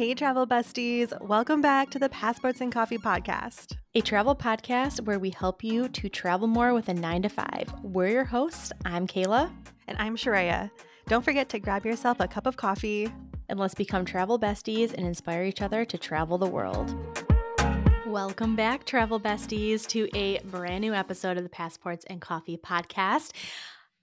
Hey, travel besties. Welcome back to the Passports and Coffee podcast, a travel podcast where we help you to travel more with a nine to five. We're your hosts. I'm Kayla. And I'm Sharaya. Don't forget to grab yourself a cup of coffee. And let's become travel besties and inspire each other to travel the world. Welcome back, travel besties, to a brand new episode of the Passports and Coffee podcast.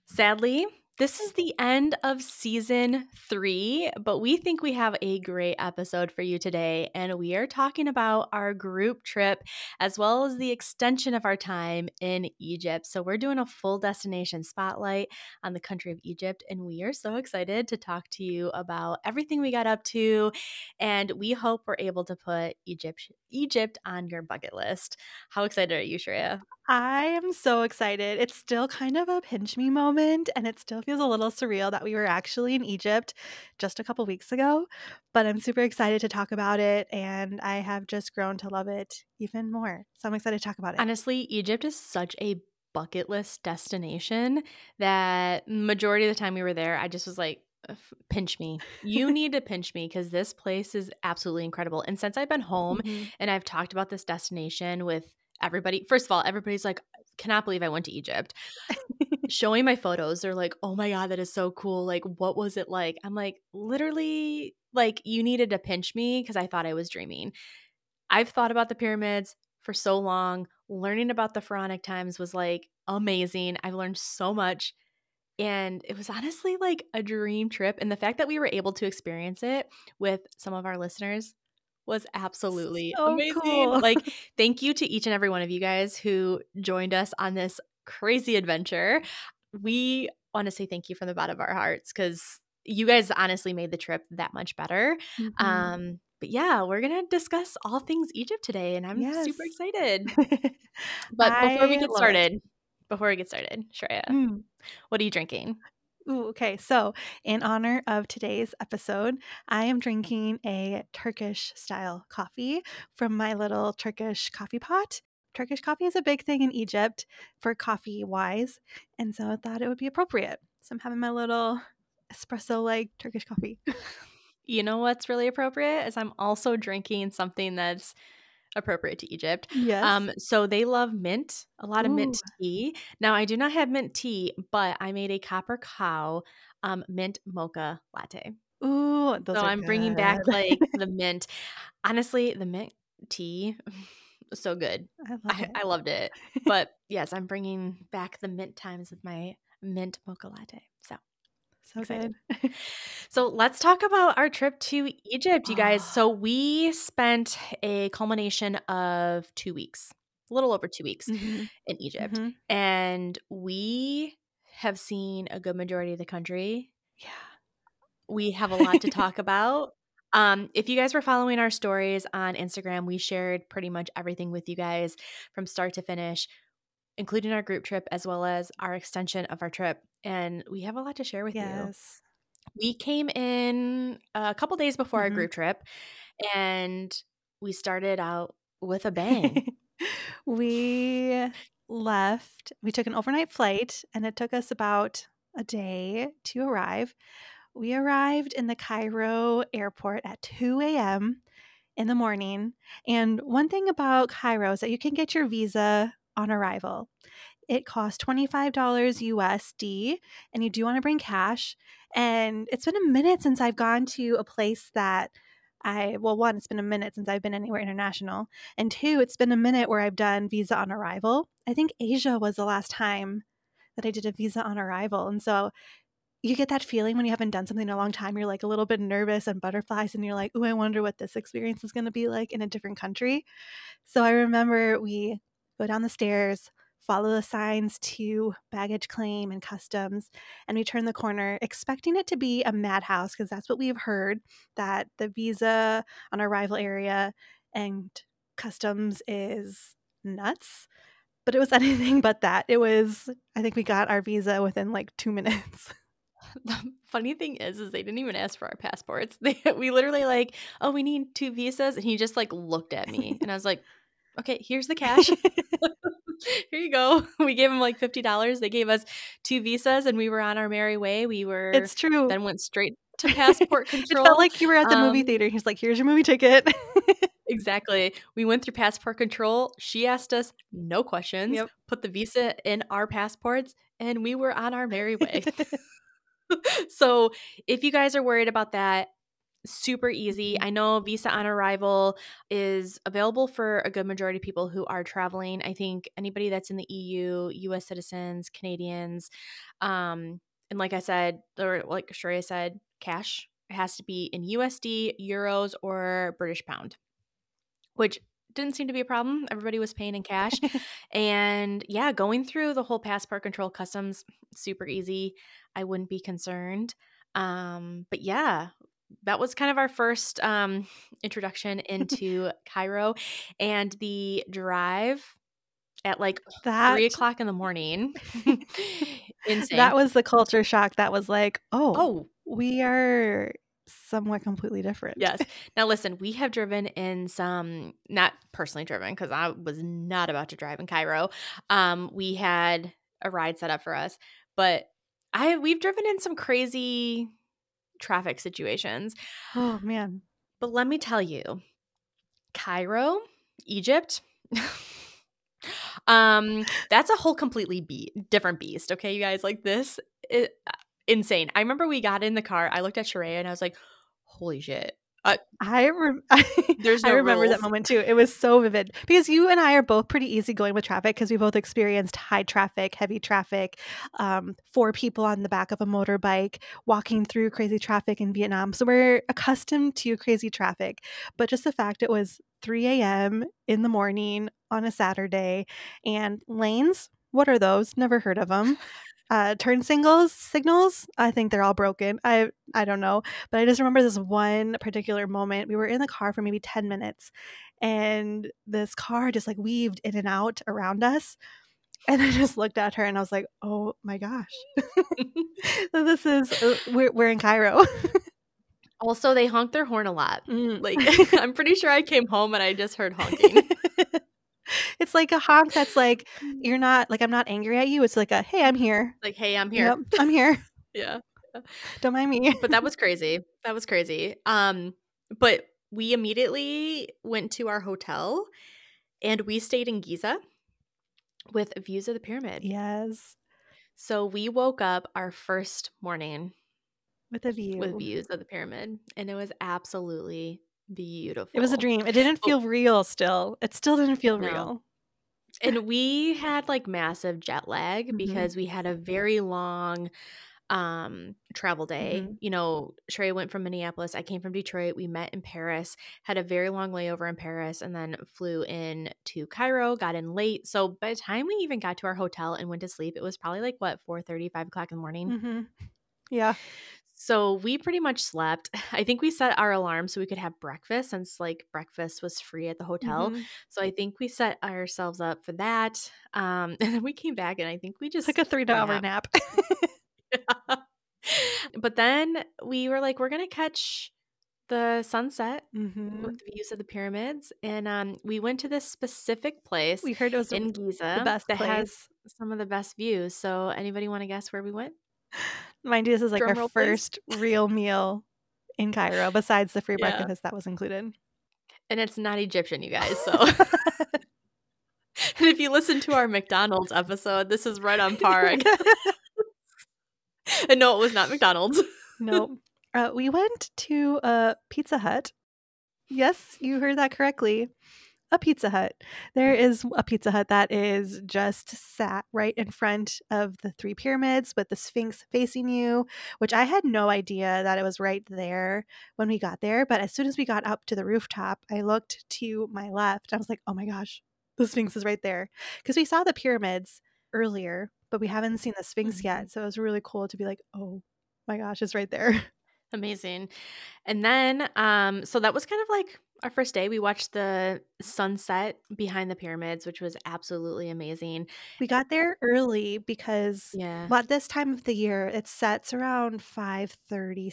Sadly, this is the end of season three, but we think we have a great episode for you today. And we are talking about our group trip as well as the extension of our time in Egypt. So, we're doing a full destination spotlight on the country of Egypt. And we are so excited to talk to you about everything we got up to. And we hope we're able to put Egypt, Egypt on your bucket list. How excited are you, Shreya? I am so excited. It's still kind of a pinch me moment, and it still feels a little surreal that we were actually in Egypt just a couple weeks ago. But I'm super excited to talk about it, and I have just grown to love it even more. So I'm excited to talk about it. Honestly, Egypt is such a bucket list destination that majority of the time we were there, I just was like, pinch me. You need to pinch me because this place is absolutely incredible. And since I've been home mm-hmm. and I've talked about this destination with everybody first of all everybody's like cannot believe i went to egypt showing my photos they're like oh my god that is so cool like what was it like i'm like literally like you needed to pinch me because i thought i was dreaming i've thought about the pyramids for so long learning about the pharaonic times was like amazing i've learned so much and it was honestly like a dream trip and the fact that we were able to experience it with some of our listeners was absolutely so amazing. Cool. Like, thank you to each and every one of you guys who joined us on this crazy adventure. We want to say thank you from the bottom of our hearts because you guys honestly made the trip that much better. Mm-hmm. Um, but yeah, we're gonna discuss all things Egypt today, and I'm yes. super excited. but before we get started, it. before we get started, Shreya, mm. what are you drinking? Ooh, okay. So, in honor of today's episode, I am drinking a Turkish style coffee from my little Turkish coffee pot. Turkish coffee is a big thing in Egypt for coffee wise. And so I thought it would be appropriate. So I'm having my little espresso like Turkish coffee. you know what's really appropriate is I'm also drinking something that's appropriate to Egypt. Yes. Um, so they love mint, a lot of Ooh. mint tea. Now I do not have mint tea, but I made a copper cow um, mint mocha latte. Ooh, so I'm good. bringing back like the mint. Honestly, the mint tea, so good. I, love I, I loved it. But yes, I'm bringing back the mint times with my mint mocha latte. So so Excited. good. so let's talk about our trip to Egypt, you guys. So we spent a culmination of two weeks, a little over two weeks mm-hmm. in Egypt. Mm-hmm. And we have seen a good majority of the country. Yeah. We have a lot to talk about. Um, if you guys were following our stories on Instagram, we shared pretty much everything with you guys from start to finish including our group trip as well as our extension of our trip. And we have a lot to share with you. yes. you. We came in a couple days before mm-hmm. our group trip and we started out with a bang. we left, we took an overnight flight and it took us about a day to arrive. We arrived in the Cairo airport at 2 a.m. in the morning. And one thing about Cairo is that you can get your visa on arrival. It costs $25 USD, and you do want to bring cash. And it's been a minute since I've gone to a place that I, well, one, it's been a minute since I've been anywhere international. And two, it's been a minute where I've done visa on arrival. I think Asia was the last time that I did a visa on arrival. And so you get that feeling when you haven't done something in a long time. You're like a little bit nervous and butterflies, and you're like, oh, I wonder what this experience is going to be like in a different country. So I remember we go down the stairs, follow the signs to baggage claim and customs, and we turn the corner, expecting it to be a madhouse because that's what we've heard that the visa on arrival area and customs is nuts. But it was anything but that. It was, I think we got our visa within like two minutes. the funny thing is is they didn't even ask for our passports they we literally like oh we need two visas and he just like looked at me and i was like okay, here's the cash. Here you go. We gave him like $50. They gave us two visas and we were on our merry way. We were It's true. Then went straight to passport control. It felt like you were at the movie Um, theater. He's like, "Here's your movie ticket." Exactly. We went through passport control. She asked us no questions, Yep. put the visa in our passports, and we were on our merry way. so, if you guys are worried about that, super easy. Mhm. I know Visa on arrival is available for a good majority of people who are traveling. I think anybody that's in the EU, US citizens, Canadians, um, and like I said, or like Shreya said, cash. It has to be in USD, euros, or British pound, which didn't seem to be a problem. Everybody was paying in cash. and yeah, going through the whole passport control customs, super easy. I wouldn't be concerned. Um, but yeah, that was kind of our first um, introduction into Cairo and the drive at like that three o'clock in the morning. Insane. that was the culture shock. That was like, "Oh, oh, we are somewhat completely different." yes. Now listen, we have driven in some not personally driven because I was not about to drive in Cairo. Um, we had a ride set up for us, but I we've driven in some crazy traffic situations. Oh man. But let me tell you, Cairo, Egypt, um, that's a whole completely be- different beast. Okay, you guys, like this, is insane. I remember we got in the car. I looked at Sheree and I was like, "Holy shit!" I rem- There's I no remember that moment too. It was so vivid because you and I are both pretty easy going with traffic because we both experienced high traffic, heavy traffic, um, four people on the back of a motorbike walking through crazy traffic in Vietnam. So we're accustomed to crazy traffic. But just the fact it was 3 a.m. in the morning on a Saturday and lanes, what are those? Never heard of them. Uh, turn singles, signals, I think they're all broken. I I don't know. But I just remember this one particular moment. We were in the car for maybe 10 minutes and this car just like weaved in and out around us. And I just looked at her and I was like, oh my gosh. so this is, uh, we're, we're in Cairo. Also, they honk their horn a lot. Mm. Like, I'm pretty sure I came home and I just heard honking. It's like a honk that's like, you're not, like, I'm not angry at you. It's like a, hey, I'm here. like, hey, I'm here. Yep, I'm here. Yeah. Don't mind me. but that was crazy. That was crazy. Um, but we immediately went to our hotel and we stayed in Giza with views of the pyramid. yes. So we woke up our first morning With a view. with views of the pyramid and it was absolutely beautiful. It was a dream. It didn't Oh. feel real still. It still didn't feel No. real. and we had like massive jet lag Mhm. because we had a very long um travel day Mhm. you know Shrey went from minneapolis i came from detroit we met in paris had a very long layover in paris and then flew in to cairo got in late so by the time we even got to our hotel and went to sleep it was probably like what 4 5 o'clock in the morning hmm Yeah. So we pretty much slept i think we set our alarm so we could have breakfast since like breakfast was free at the hotel Mhm. so I think we set ourselves up for that. Um, and then we came back and I think we just Took a three hour nap. but then we were like, we're gonna catch the sunset hmm with the views of the pyramids. And um, we went to this specific place We heard it was in Giza best that place. has some of the best views. So anybody want to guess where we went? Mind you, this is like Drum our roll, first real meal in Cairo, besides the free Yeah. breakfast that was included. And it's not Egyptian, you guys. So and if you listen to our McDonald's episode, this is right on par. And no, it was not McDonald's. nope. Uh, we went to a Pizza Hut. Yes, you heard that correctly. A Pizza Hut. There is a Pizza Hut that is just sat right in front of the three pyramids with the Sphinx facing you, which I had no idea that it was right there when we got there. But as soon as we got up to the rooftop, I looked to my left. I was like, oh my gosh, the Sphinx is right there. Because we saw the pyramids earlier, but we haven't seen the Sphinx Mhm. yet. So it was really cool to be like, oh my gosh, it's right there. Amazing. And then um so that was kind of like our first day. We watched the sunset behind the pyramids, which was absolutely amazing. We got there early because Yeah. well, at this time of the year, it sets around 5 30,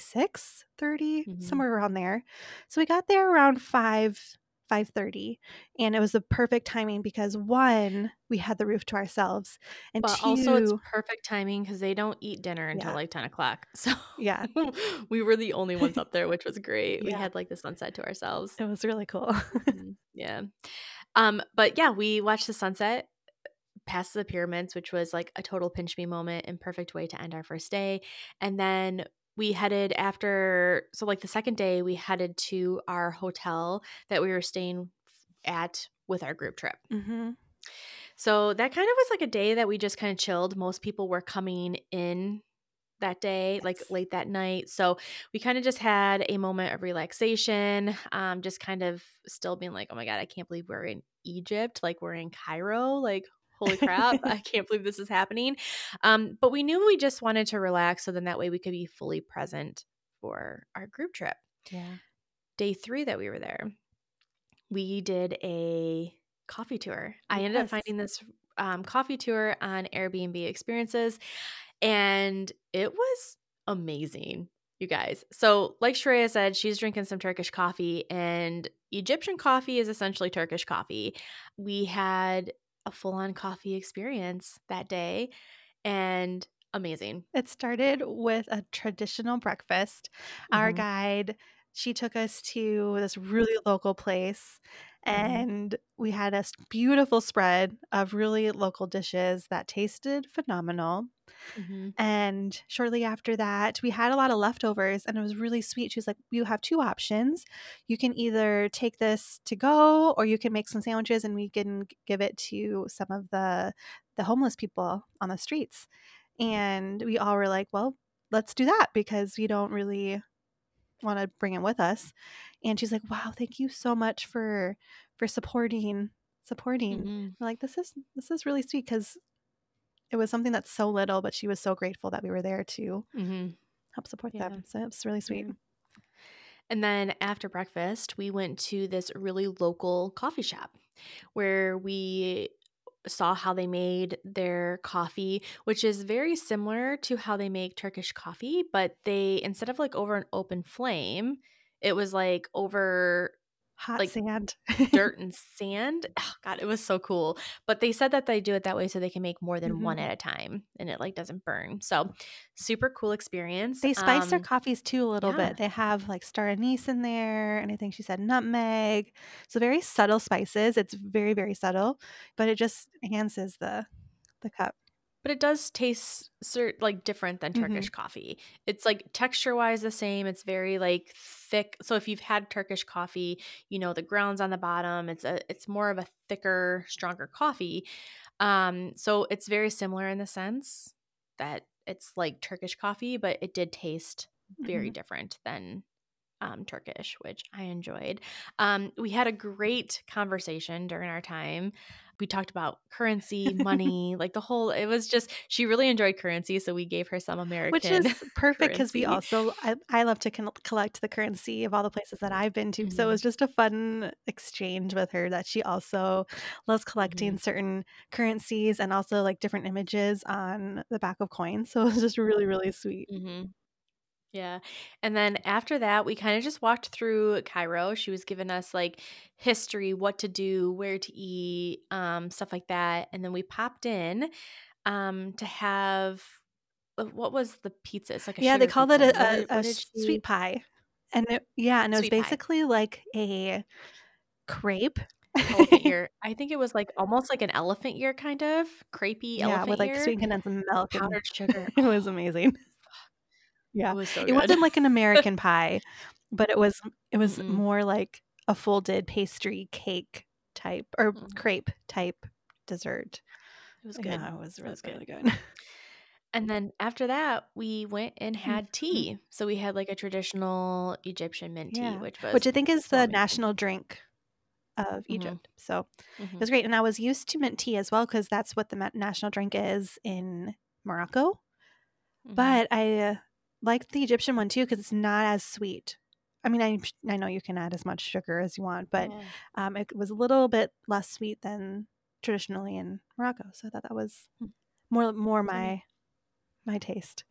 Mhm. somewhere around there. So we got there around 5 5:30 and it was the perfect timing because one we had the roof to ourselves and But two also, it's perfect timing because they don't eat dinner until Yeah. like 10 o'clock. So yeah we were the only ones up there, which was great. We had like the sunset to ourselves. it was really cool Mhm. yeah. Um, but yeah, we watched the sunset past the pyramids, which was like a total pinch me moment and perfect way to end our first day. And then we headed after so like the second day we headed to our hotel that we were staying at with our group trip. hmm So that kind of was like a day that we just kind of chilled. Most people were coming in that day, like late that night. So we kind of just had a moment of relaxation, um, just kind of still being like, oh my God, I can't believe we're in Egypt. Like we're in Cairo. Like, holy crap, I can't believe this is happening. Um, but we knew we just wanted to relax. So then that way we could be fully present for our group trip yeah day three that we were there, we did a coffee tour. I ended up finding this um, coffee tour on Airbnb experiences, and it was amazing, you guys. So, like Shreya said, she's drinking some Turkish coffee, and Egyptian coffee is essentially Turkish coffee. We had a full on coffee experience that day, and amazing. It started with a traditional breakfast. Our Mhm. guide, she took us to this really local place. And we had a beautiful spread of really local dishes that tasted phenomenal. Mhm. And shortly after that, we had a lot of leftovers and it was really sweet. She was like, You have two options. You can either take this to go or you can make some sandwiches and we can give it to some of the the homeless people on the streets. And we all were like, Well, let's do that because we don't really want to bring it with us. And she's like, Wow, thank you so much for for supporting supporting. Mhm. We're like, this is this is really sweet because it was something that's so little, but she was so grateful that we were there to Mhm. help support Yeah. them. So it's really sweet. Yeah. And then after breakfast, we went to this really local coffee shop where we saw how they made their coffee, which is very similar to how they make Turkish coffee, but they instead of like over an open flame, it was like over Hot Like, sand. dirt and sand. Oh, God, it was so cool. But they said that they do it that way so they can make more than one Mhm. at a time and it like doesn't burn. So super cool experience. They spice their Um, coffees too a little yeah. bit. They have like star anise in there, and I think she said nutmeg. So very subtle spices. It's very very subtle, but it just enhances the the cup. But it does taste cert- like different than Mhm. Turkish coffee. It's like texture wise the same. It's very like thick. So if you've had Turkish coffee, you know the grounds on the bottom. It's a it's more of a thicker, stronger coffee. Um, so it's very similar in the sense that it's like Turkish coffee, but it did taste very Mhm. different than um, Turkish, which I enjoyed. Um, we had a great conversation during our time. We talked about currency, money, like the whole. It was just she really enjoyed currency, so we gave her some American. Which is perfect because we also I, I love to con- collect the currency of all the places that I've been to. So it Mhm. was just a fun exchange with her that she also loves collecting Mhm. certain currencies and also like different images on the back of coins. So it was just really really sweet. Mhm. Yeah. And then after that, we kind of just walked through Cairo. She was giving us like history, what to do, where to eat, um, stuff like that. And then we popped in um, to have uh, what was the pizza? It's like a Yeah, they called pizza. it a, a, a what did s- she? sweet pie, and it, yeah, and it was Sweet pie. basically like a crepe. Elephant ear. I think it was like almost like an elephant ear kind of crepey yeah, elephant with like ear. sweet condensed milk, and Powdered sugar. it was amazing. Yeah. it was so It good. wasn't like an American pie, but it was it was Mm-mm. more like a folded pastry cake type or Mm. crepe type dessert. It was good. Yeah, it was It really, was good. really good. And then after that, we went and had Mhm. tea. So we had like a traditional Egyptian mint tea, Yeah. which was Which I think is the national drink of Mhm. Egypt. So it Mhm. was great. And I was used to mint tea as well because that's what the national drink is in Morocco. Mhm. But I like the Egyptian one too because it's not as sweet. I mean, I, I know you can add as much sugar as you want, but Yeah. um, it was a little bit less sweet than traditionally in Morocco. So I thought that was Hmm. more more my my taste.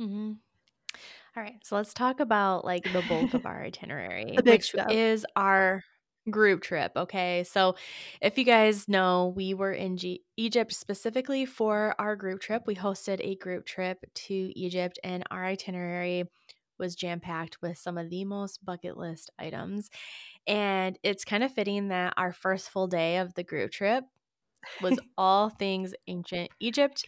Mhm. All right. So let's talk about like the bulk of our itinerary, The big which stuff. is our group trip. Okay. So, if you guys know, we were in G- Egypt specifically for our group trip. We hosted a group trip to Egypt, and our itinerary was jam packed with some of the most bucket list items. And it's kind of fitting that our first full day of the group trip was all things ancient Egypt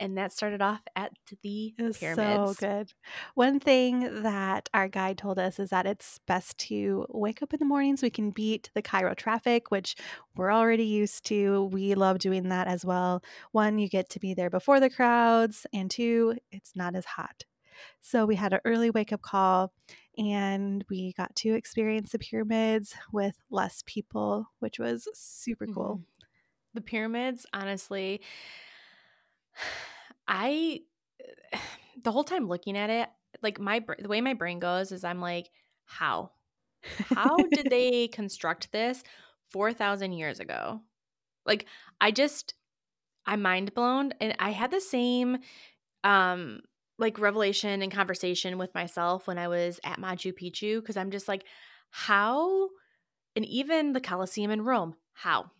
and that started off at the pyramids. so good. One thing that our guide told us is that it's best to wake up in the morning so we can beat the Cairo traffic, which we're already used to. We love doing that as well. One, you get to be there before the crowds, and two, it's not as hot. So we had an early wake up call and we got to experience the pyramids with less people, which was super cool. Mhm. The pyramids, honestly, I the whole time looking at it, like my the way my brain goes is I'm like, how? How did they construct this 4,000 years ago? Like I just I'm mind blown and I had the same um like revelation and conversation with myself when I was at Machu Picchu because I'm just like how and even the Colosseum in Rome, how?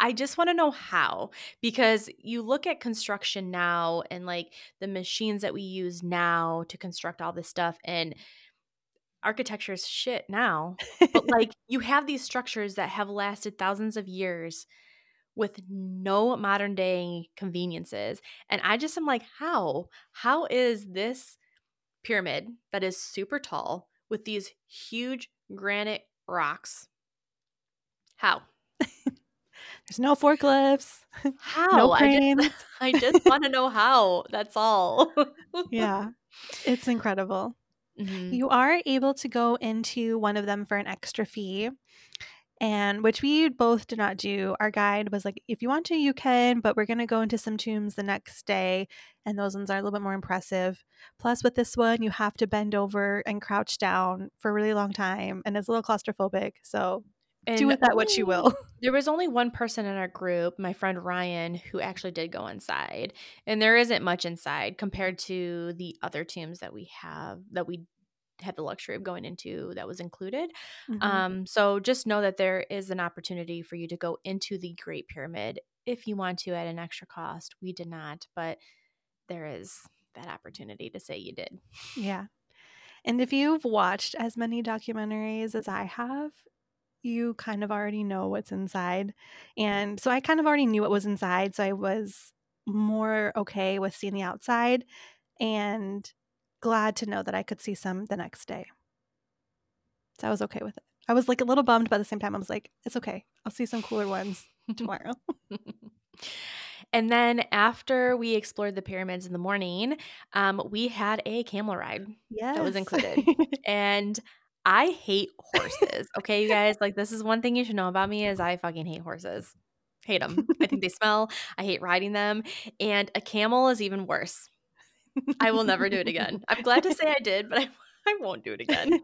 I just want to know how because you look at construction now and like the machines that we use now to construct all this stuff and architecture is shit now. But like you have these structures that have lasted thousands of years with no modern day conveniences. And I just am like, how? How is this pyramid that is super tall with these huge granite rocks? How? There's no forklifts, How? no I cranes. just I just want to know how. That's all. yeah, it's incredible. Mhm. You are able to go into one of them for an extra fee, and which we both did not do. Our guide was like, if you want to, you can, but we're going to go into some tombs the next day, and those ones are a little bit more impressive. Plus, with this one, you have to bend over and crouch down for a really long time, and it's a little claustrophobic. So do with that what you will. There was only one person in our group, my friend Ryan, who actually did go inside. And there isn't much inside compared to the other tombs that we have that we had the luxury of going into that was included. Mhm. Um, so just know that there is an opportunity for you to go into the Great Pyramid if you want to at an extra cost. We did not, but there is that opportunity to say you did. Yeah. And if you've watched as many documentaries as I have, you kind of already know what's inside. And so I kind of already knew what was inside. So I was more okay with seeing the outside and glad to know that I could see some the next day. So I was okay with it. I was like a little bummed, but at the same time, I was like, it's okay. I'll see some cooler ones tomorrow. and then after we explored the pyramids in the morning, um, we had a camel ride. yes. That was included. And I hate horses. Okay, you guys, like this is one thing you should know about me is I fucking hate horses. Hate them. I think they smell. I hate riding them. And a camel is even worse. I will never do it again. I'm glad to say I did, but I, I won't do it again.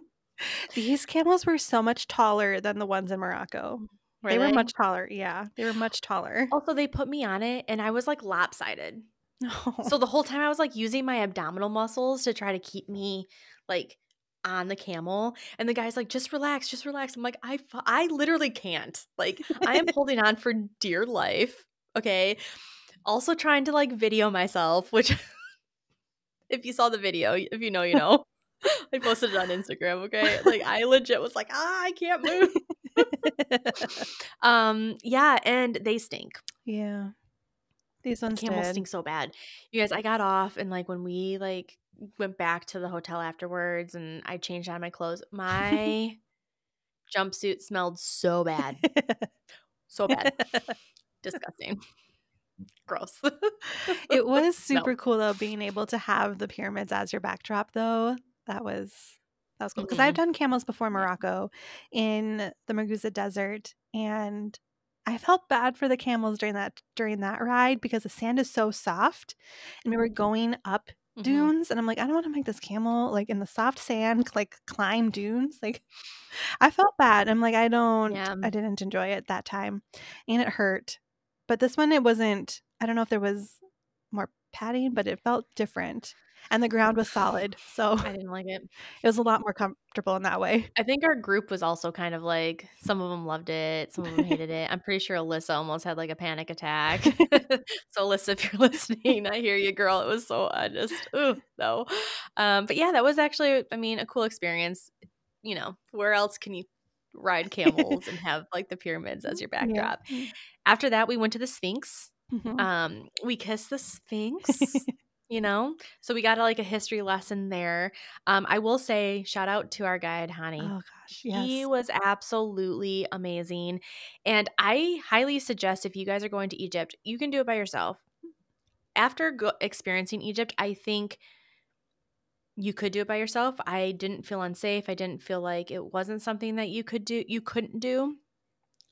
These camels were so much taller than the ones in Morocco. Were they were much taller. Yeah, they were much taller. Also, they put me on it and I was like lopsided. No. So the whole time I was like using my abdominal muscles to try to keep me like on the camel and the guy's like just relax just relax. I'm like i i literally can't. Like i am holding on for dear life okay? Also trying to like video myself which if you saw the video if you know you know. I posted it on instagram okay? Like i legit was like ah i can't move. Um yeah and they stink. Yeah. These ones camels did. stink so bad. You guys, I got off and like when we like went back to the hotel afterwards and I changed out of my clothes, my jumpsuit smelled so bad. So bad. Disgusting. Gross. it was No. super cool though being able to have the pyramids as your backdrop though. That was that was cool because I've mm-hmm. done camels before Morocco in the Merzouga Desert and I felt bad for the camels during that during that ride because the sand is so soft and we were mm-hmm. going up Mhm. dunes and I'm like I don't want to make this camel like in the soft sand like climb dunes like I felt bad I'm like I don't Yeah. I didn't enjoy it that time and it hurt but this one it wasn't I don't know if there was more padding, but it felt different. And the ground was solid. So I didn't like it. it was a lot more comfortable in that way. I think our group was also kind of like some of them loved it, some of them hated it. I'm pretty sure Alyssa almost had like a panic attack. so Alyssa, if you're listening, I hear you, girl. It was so I just ooh no. Um, but yeah, that was actually I mean a cool experience. You know, where else can you ride camels and have like the pyramids as your backdrop? Yeah. After that, we went to the Sphinx. Mhm. Um, we kissed the Sphinx. You know? So we got like a history lesson there. Um i will say shout out to our guide hani. Oh gosh, yes. he was absolutely amazing and i highly suggest if you guys are going to egypt you can do it by yourself. After go- experiencing egypt i think you could do it by yourself. I didn't feel unsafe. I didn't feel like it wasn't something that you could do you couldn't do.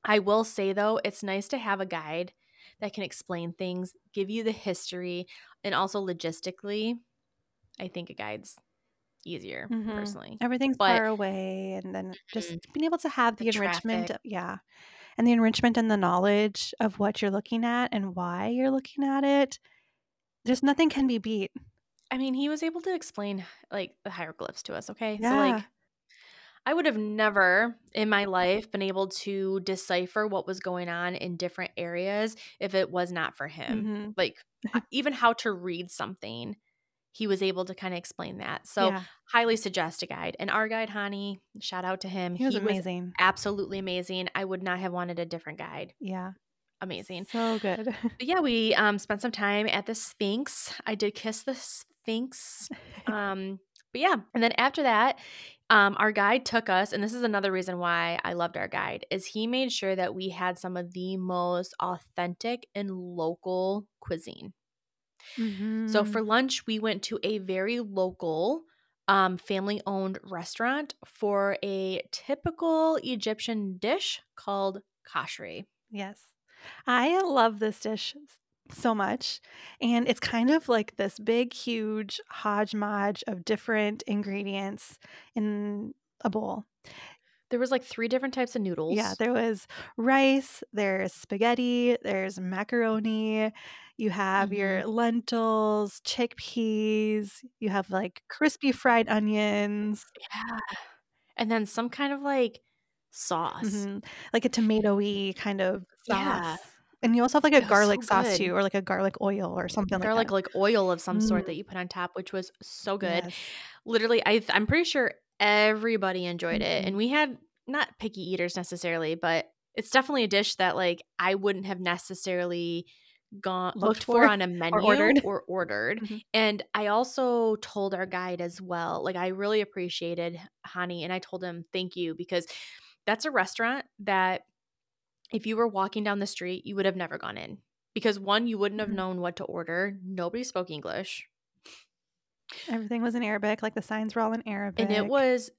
I will say though it's nice to have a guide that can explain things give you the history and also logistically i think a guide's easier Mhm. personally Everything's But- far away, and then just Mhm. being able to have the, The enrichment, traffic. yeah, and the enrichment and the knowledge of what you're looking at and why you're looking at it. Just nothing can be beat. I mean, he was able to explain like the hieroglyphs to us, okay? So like I would have never in my life been able to decipher what was going on in different areas if it was not for him. Mhm. Like even how to read something, he was able to kind of explain that. So yeah, highly suggest a guide. And our guide, Hani, shout out to him. he was amazing. absolutely amazing. I would not have wanted a different guide. yeah, Amazing. so good. But yeah, we um, spent some time at the Sphinx. I did kiss the Sphinx. Um, but yeah, and then after that, um, our guide took us, and this is another reason why I loved our guide, is he made sure that we had some of the most authentic and local cuisine. So Mhm. for lunch, we went to a very local, um, family-owned restaurant for a typical Egyptian dish called kashri. Yes. I love this dish so much. And it's kind of like this big, huge hodgepodge of different ingredients in a bowl. There was like three different types of noodles. Yeah, there was rice, there's spaghetti, there's macaroni, you have your lentils, chickpeas, you have like crispy fried onions, Yeah. And then some kind of like sauce. mhm, like a tomatoey kind of sauce. Yeah. And you also have like a garlic so sauce good. too, or like a garlic oil or something like. Garlic like like oil of some sort Mm. that you put on top, which was so good. Yes. Literally, I I'm pretty sure everybody enjoyed it. Mhm. And we had not picky eaters necessarily, but it's definitely a dish that like I wouldn't have necessarily gone Looked looked for for on a menu ordered. or ordered. Mhm. And I also told our guide as well, like I really appreciated Hani and I told him thank you because that's a restaurant that if you were walking down the street, you would have never gone in. Because one, you wouldn't have Mhm. known what to order. Nobody spoke English. Everything was in Arabic, like the signs were all in Arabic. And it was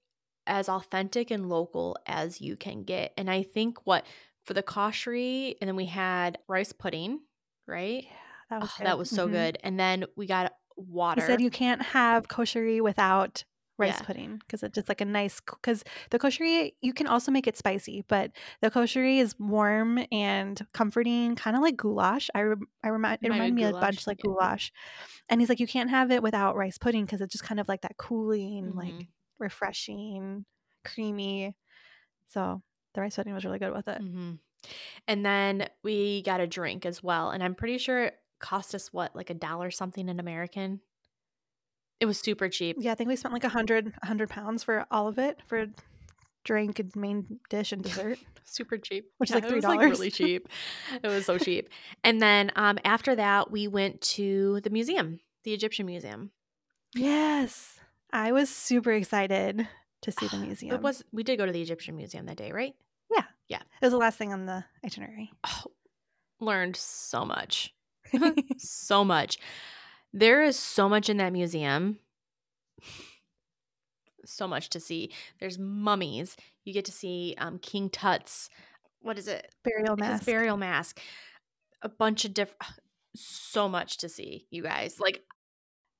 as authentic and local as you can get. And I think what for the kashri, and then we had rice pudding, right? yeah, that was Oh, that was so Mhm. good. And then we got water. He said you can't have koshery without rice Yeah. pudding because it's just like a nice because the koshery you can also make it spicy, but the koshery is warm and comforting, kind of like goulash. I rem- I remind it reminded me a bunch like yeah. goulash, and he's like you can't have it without rice pudding because it's just kind of like that cooling, like Mhm. refreshing, creamy. So the rice pudding was really good with it. hmm And then we got a drink as well. And I'm pretty sure it cost us what, like a dollar something in American? It was super cheap. Yeah, I think we spent like a hundred a hundred pounds for all of it for drink and main dish and dessert. super cheap. Which is like it was $3. really cheap. it was so cheap. And then um, after that, we went to the museum, the Egyptian museum. Yes. I was super excited to see the museum. It was we did go to the Egyptian museum that day, right? Yeah, yeah. It was the last thing on the itinerary. Oh, learned so much. so much. There is so much in that museum. So much to see. There's mummies. You get to see um, King Tut's. What is it? Burial His mask. burial mask. A bunch of different. So much to see, you guys. Like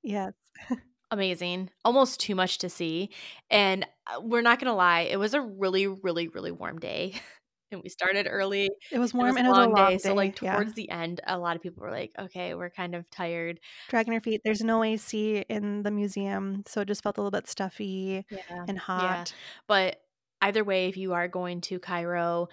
yes. amazing. Almost too much to see. And uh, we're not gonna lie, it was a really, really, really warm day. and we started early. It was It warm was and a it was a long long day. day. So like yeah. towards the end, a lot of people were like, "Okay, we're kind of tired." Dragging our feet. There's no AC in the museum, so it just felt a little bit stuffy Yeah. and hot. But either way, if you are going to Cairo,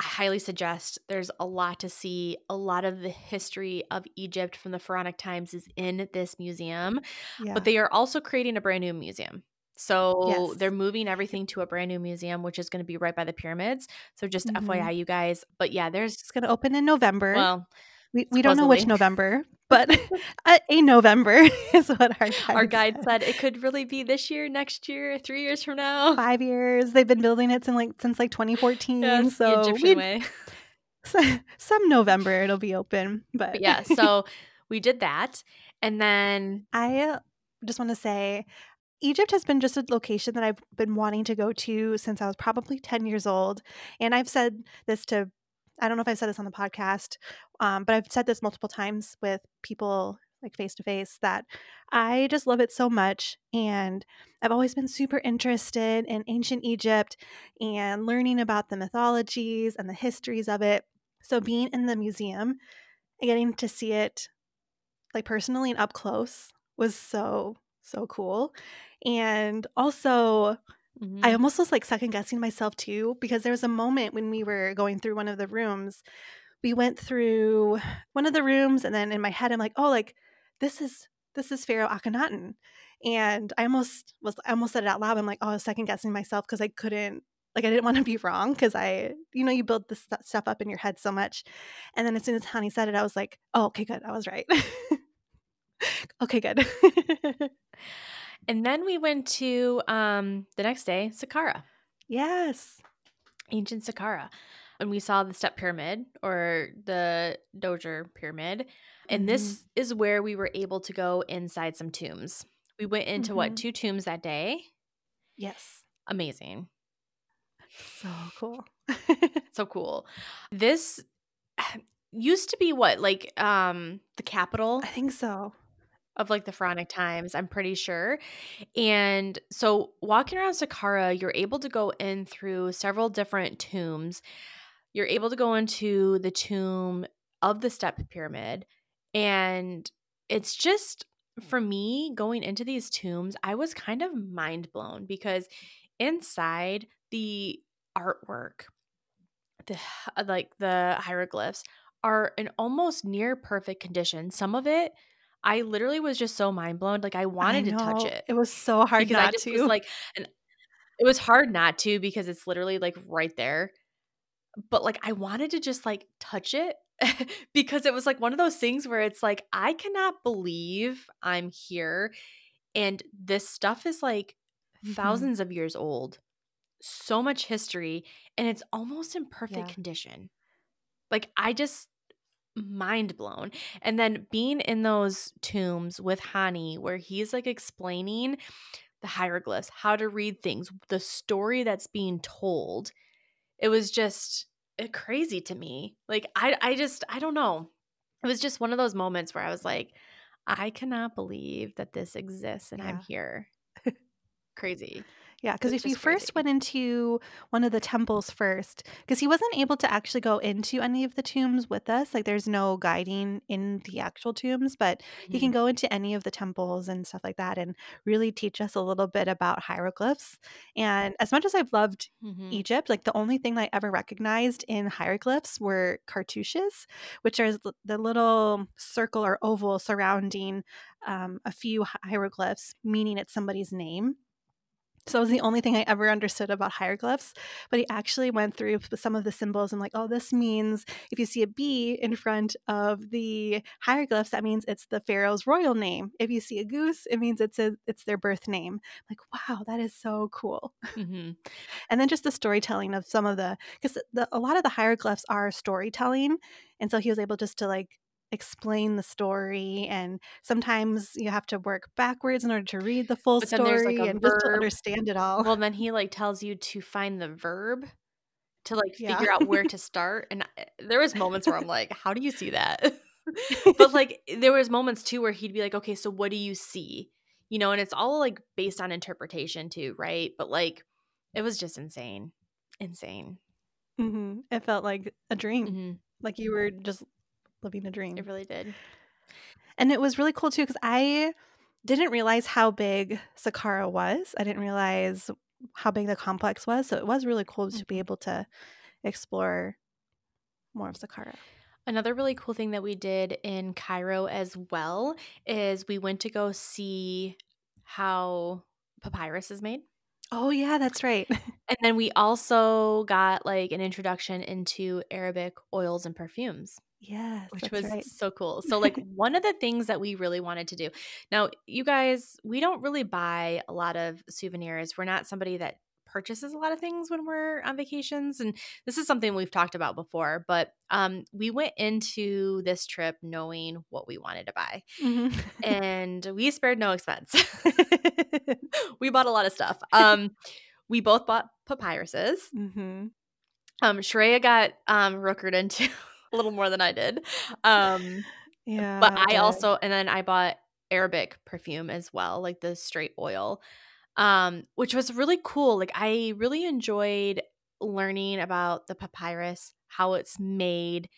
I highly suggest there's a lot to see. A lot of the history of Egypt from the Pharaonic times is in this museum, Yeah. but they are also creating a brand new museum. So Yes. they're moving everything to a brand new museum, which is going to be right by the pyramids. So just Mhm. FYI, you guys. But yeah, there's it's going to open in November. well, we, we don't know which. November, but a, a November is what our guide, our guide said. said it could really be this year, next year, three years from now. Five years. They've been building it since like since like 2014. Yes, the so Egyptian way. some November it'll be open. But But yeah, so we did that. And then I just want to say Egypt has been just a location that I've been wanting to go to since I was probably 10 years old. And I've said this to, I don't know if I've said this on the podcast, um, but I've said this multiple times with people like face to face that I just love it so much. And I've always been super interested in ancient Egypt and learning about the mythologies and the histories of it. So being in the museum and getting to see it like personally and up close was so so cool and also mhm. i almost was like second guessing myself too because there was a moment when we were going through one of the rooms we went through one of the rooms and then in my head i'm like oh like this is this is pharaoh akhenaten and i almost was i almost said it out loud i'm like oh i was second guessing myself because i couldn't like i didn't want to be wrong because i you know you build this stuff up in your head so much and then as soon as Hani said it i was like oh okay good i was right okay good and then we went to um the next day, Saqqara, yes ancient Saqqara. And we saw the step pyramid or the Djoser pyramid. And this is where we were able to go inside some tombs. We went into what, Mhm. two tombs that day? yes Amazing. so cool So cool. This used to be what, like um the capital i think so of like the pharaonic times i'm pretty sure and so walking around saqqara you're able to go in through several different tombs. You're able to go into the tomb of the step pyramid and it's just for me going into these tombs i was kind of mind blown because inside the artwork the like the hieroglyphs are in almost near perfect condition. Some of it I literally was just so mind blown. Like I wanted to touch it it was so hard because not I just to was like, and it was hard not to because it's literally like right there. But like I wanted to just like touch it because it was like one of those things where it's like I cannot believe I'm here, and this stuff is like Mhm. thousands of years old, so much history, and it's almost in perfect Yeah. condition. Like I just mind blown. And then being in those tombs with Hani, where he's like explaining the hieroglyphs, how to read things, the story that's being told, it was just uh, crazy to me. Like I, I just, I don't know. It was just one of those moments where I was like, I cannot believe that this exists and I'm here. crazy. Yeah, because if we just first went into one of the temples first, because he wasn't able to actually go into any of the tombs with us, like there's no guiding in the actual tombs, but he can go into any of the temples and stuff like that and really teach us a little bit about hieroglyphs. And as much as I've loved Mhm. Egypt, like the only thing I ever recognized in hieroglyphs were cartouches, which are the little circle or oval surrounding um, a few hieroglyphs, meaning it's somebody's name. So that was the only thing I ever understood about hieroglyphs. But he actually went through some of the symbols and like, oh, this means if you see a B in front of the hieroglyphs, that means it's the pharaoh's royal name. If you see a goose, it means it's a, it's their birth name. like, wow, that is so cool. Mhm. And then just the storytelling of some of the because a lot of the hieroglyphs are storytelling, and so he was able just to like explain the story and sometimes you have to work backwards in order to read the full But then there's, like, story a and just to understand it all Well, then he like tells you to find the verb to like Yeah. figure out where to start. And I, there was moments where I'm like, how do you see that? but like there was moments too where he'd be like, okay, so what do you see? You know, and it's all like based on interpretation too, right? But like it was just insane. Insane. hmm It felt like a dream, hmm like you were just living a dream. It really did. And it was really cool too because I didn't realize how big Saqqara was. I didn't realize how big the complex was. So it was really cool to be Mhm. able to explore more of Saqqara. Another really cool thing that we did in Cairo as well is we went to go see how papyrus is made. Oh, yeah, that's right. And then we also got like an introduction into Arabic oils and perfumes. Yes, which was right. so cool. So, like, one of the things that we really wanted to do now, you guys, we don't really buy a lot of souvenirs. We're not somebody that purchases a lot of things when we're on vacations. And this is something we've talked about before, but um, we went into this trip knowing what we wanted to buy, Mhm. and we spared no expense. we bought a lot of stuff. Um, we both bought papyruses. Mhm. Um, Shreya got um, rookered into a little more than I did. Um, Yeah. but I also and then I bought Arabic perfume as well, like the straight oil. Um, which was really cool. Like I really enjoyed learning about the papyrus, how it's made,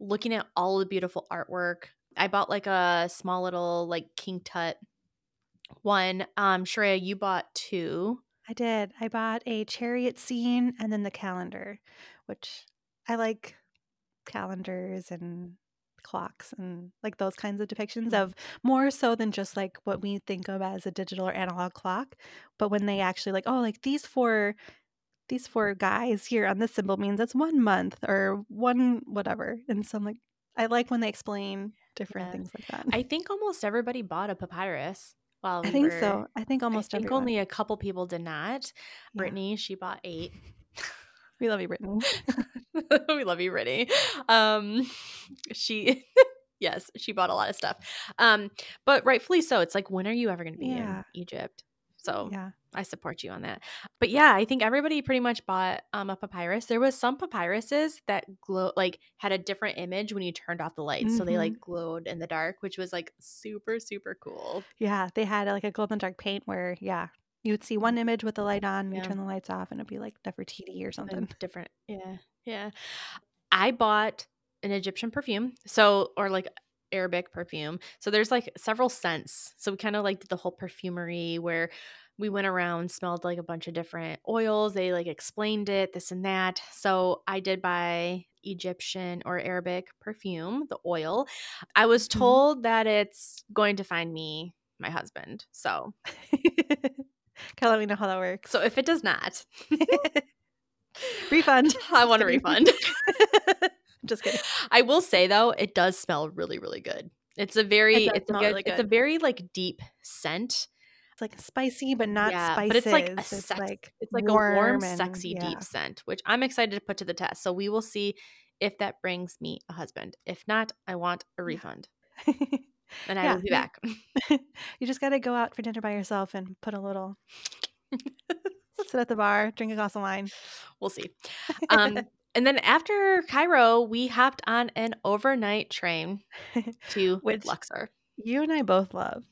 looking at all the beautiful artwork. I bought like a small little like King Tut one. Um, Shreya, you bought two. I did. I bought a chariot scene and then the calendar, which I like calendars and clocks and like those kinds of depictions Mhm. of more so than just like what we think of as a digital or analog clock, but when they actually like, oh, like these four these four guys here on this symbol means it's one month or one whatever. And so I'm like I like when they explain different Yeah. things like that. I think almost everybody bought a papyrus. While I think were, so. I think almost I think everyone. only a couple people did not. Yeah. Brittany, she bought eight. We love you, Brittany. we love you, Brittany. Um, she, yes, she bought a lot of stuff. Um, but rightfully so. It's like, when are you ever going to be Yeah. in Egypt? So Yeah. I support you on that. But yeah, I think everybody pretty much bought um, a papyrus. There was some papyruses that glow, like had a different image when you turned off the lights, so they like glowed in the dark, which was like super super cool. Yeah, they had like a golden dark paint where, yeah, you would see one image with the light on, you Yeah. turn the lights off, and it'd be like Nefertiti or something. and different yeah yeah. I bought an egyptian perfume so or like arabic perfume. So there's like several scents. So we kind of like did the whole perfumery where we went around smelled like a bunch of different oils. They like explained it this and that. So i did buy egyptian or arabic perfume the oil. I was Mhm. told that it's going to find me my husband so Of let me know how that works. so if it does not refund. i want a refund Just kidding. I will say though, it does smell really, really good. It's a very, does it's a good, really it's a very like deep scent. It's like spicy, but not yeah, spices. but it's like a it's sex, like it's like a warm, and- sexy, yeah. deep scent, which I'm excited to put to the test. So we will see if that brings me a husband. If not, I want a refund, and I Yeah, will be back. you just got to go out for dinner by yourself and put a little. sit at the bar, drink a glass of wine. we'll see. Um, and then after Cairo, we hopped on an overnight train to Which- Luxor. you and I both love.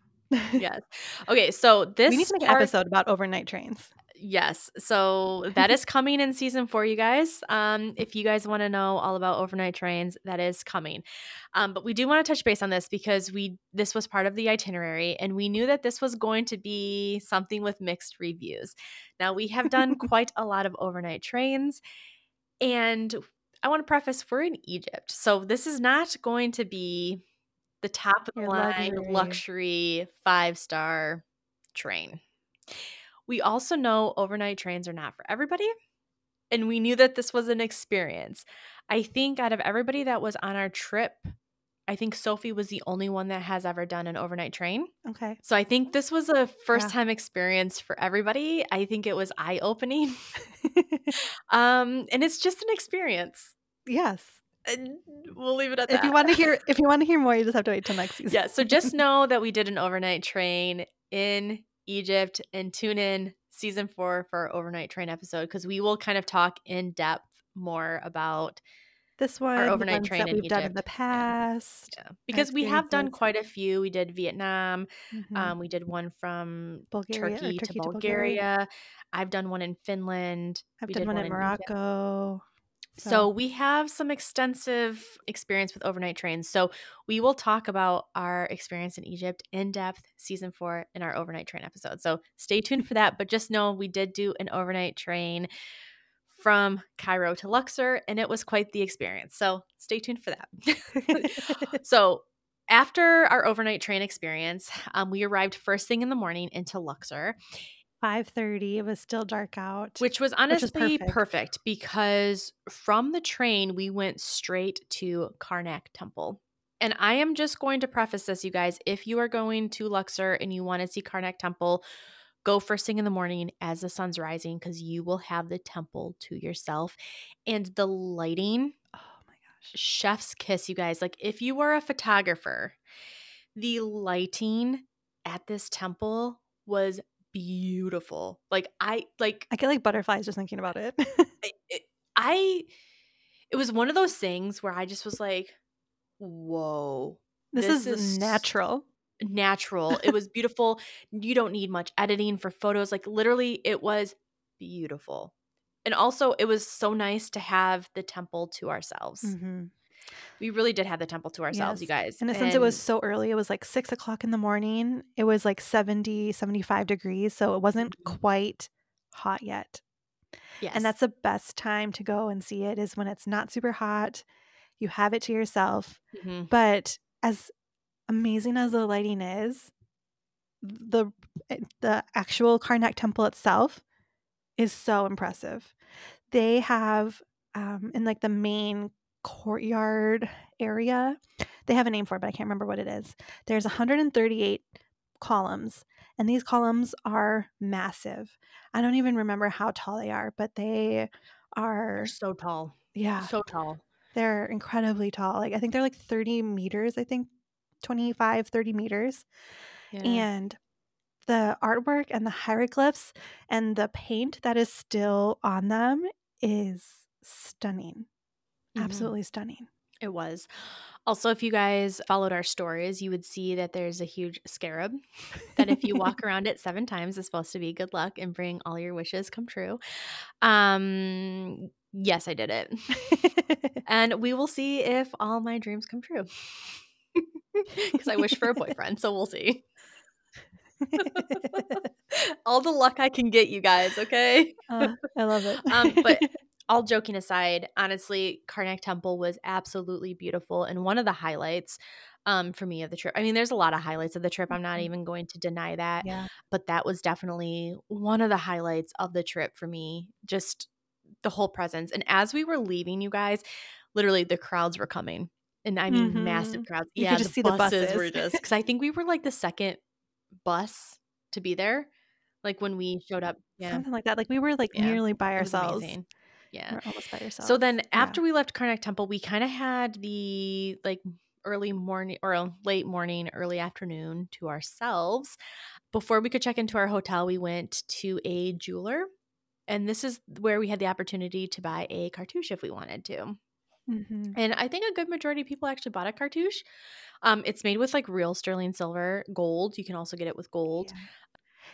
Yes. Okay, so this we need to make an episode about overnight trains. Yes. So that is coming in season four, you guys. Um, if you guys want to know all about overnight trains, that is coming. Um, but we do want to touch base on this because we this was part of the itinerary and we knew that this was going to be something with mixed reviews. Now we have done quite a lot of overnight trains, and I want to preface we're in Egypt. So this is not going to be the top of the Your line luxury. luxury five star train. We also know overnight trains are not for everybody. And we knew that this was an experience. I think out of everybody that was on our trip, I think Sophie was the only one that has ever done an overnight train. Okay. So I think this was a first time experience for everybody. I think it was eye opening. um, and it's just an experience. yes. And we'll leave it at If that. If you want to hear, if you want to hear more, you just have to wait till next season. yeah, so just know that we did an overnight train in Egypt and tune in season four for our overnight train episode because we will kind of talk in depth more about this one, the overnight train that we've done in the Egypt. Yeah. past. yeah, because we have done quite a few. We did Vietnam. Mhm. Um, we did one from Bulgaria Turkey, Turkey to to Bulgaria. Bulgaria. I've done one in Finland. I've we done one in Egypt. Morocco. So we have some extensive experience with overnight trains. So we will talk about our experience in Egypt in depth, season four, in our overnight train episode. So stay tuned for that. But just know we did do an overnight train from Cairo to Luxor, and it was quite the experience. So stay tuned for that. so after our overnight train experience, um, we arrived first thing in the morning into Luxor. 5:30 it was still dark out which was honestly perfect. perfect. because from the train we went straight to Karnak Temple. And I am just going to preface this you guys if you are going to Luxor and you want to see Karnak Temple go first thing in the morning as the sun's rising cuz you will have the temple to yourself and the lighting oh my gosh chef's kiss you guys like if you are a photographer the lighting at this temple was beautiful. Like I like I get like butterflies just thinking about it. it, I it was one of those things where I just was like, "Whoa, this, this is, is natural." Natural. It was beautiful. you don't need much editing for photos. Like literally, it was beautiful. And also, it was so nice to have the temple to ourselves. Mm-hmm. We really did have the temple to ourselves, yes. you guys. And, and since it was so early, it was like six o'clock in the morning. It was like 70, 75 degrees. So it wasn't mm-hmm. quite hot yet. Yes. And that's the best time to go and see it is when it's not super hot. You have it to yourself. Mm-hmm. But as amazing as the lighting is, the eh, the actual Karnak temple itself is so impressive. They have um, in like the main courtyard area. They have a name for it, but I can't remember what it is. There's 138 columns, and these columns are massive. I don't even remember how tall they are, but they are they're so tall. Yeah. So tall. They're incredibly tall. Like I think they're like 30 meters, I think 25, 30 meters. Yeah. And the artwork and the hieroglyphs and the paint that is still on them is stunning. Mm-hmm. Absolutely stunning. It was. Also, if you guys followed our stories, you would see that there's a huge scarab that if you walk around it seven times is supposed to be good luck and bring all your wishes come true. Um yes, I did it. and we will see if all my dreams come true. Cuz I wish for a boyfriend, so we'll see. all the luck I can get you guys, okay? Uh, I love it. um but all joking aside, honestly, Karnak Temple was absolutely beautiful and one of the highlights um, for me of the trip. I mean, there's a lot of highlights of the trip. I'm not mm-hmm. even going to deny that. Yeah. But that was definitely one of the highlights of the trip for me. Just the whole presence. And as we were leaving, you guys, literally the crowds were coming. And I mean, mm-hmm. massive crowds. You yeah, just see buses the buses were just because I think we were like the second bus to be there. Like when we showed up, yeah, something like that. Like we were like yeah. nearly by ourselves. Amazing. Yeah. You're almost by yourself. So then after yeah. we left Karnak Temple, we kind of had the like early morning or late morning, early afternoon to ourselves. Before we could check into our hotel, we went to a jeweler. And this is where we had the opportunity to buy a cartouche if we wanted to. Mm-hmm. And I think a good majority of people actually bought a cartouche. Um, it's made with like real sterling silver, gold. You can also get it with gold.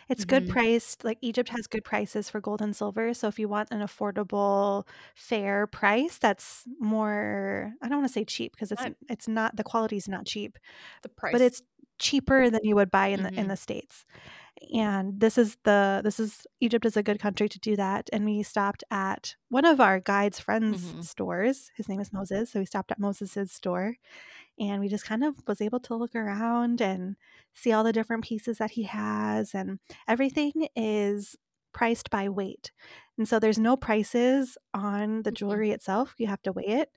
It's mm-hmm. good priced. Like Egypt has good prices for gold and silver. So if you want an affordable, fair price, that's more. I don't want to say cheap because it's not, it's not the quality is not cheap. The price, but it's cheaper than you would buy in mm-hmm. the in mm-hmm. the states. And this is the this is Egypt is a good country to do that. And we stopped at one of our guide's friends' mm-hmm. stores. His name is Moses, so we stopped at Moses's store, and we just kind of was able to look around and see all the different pieces that he has and everything is priced by weight and so there's no prices on the mm-hmm. jewelry itself you have to weigh it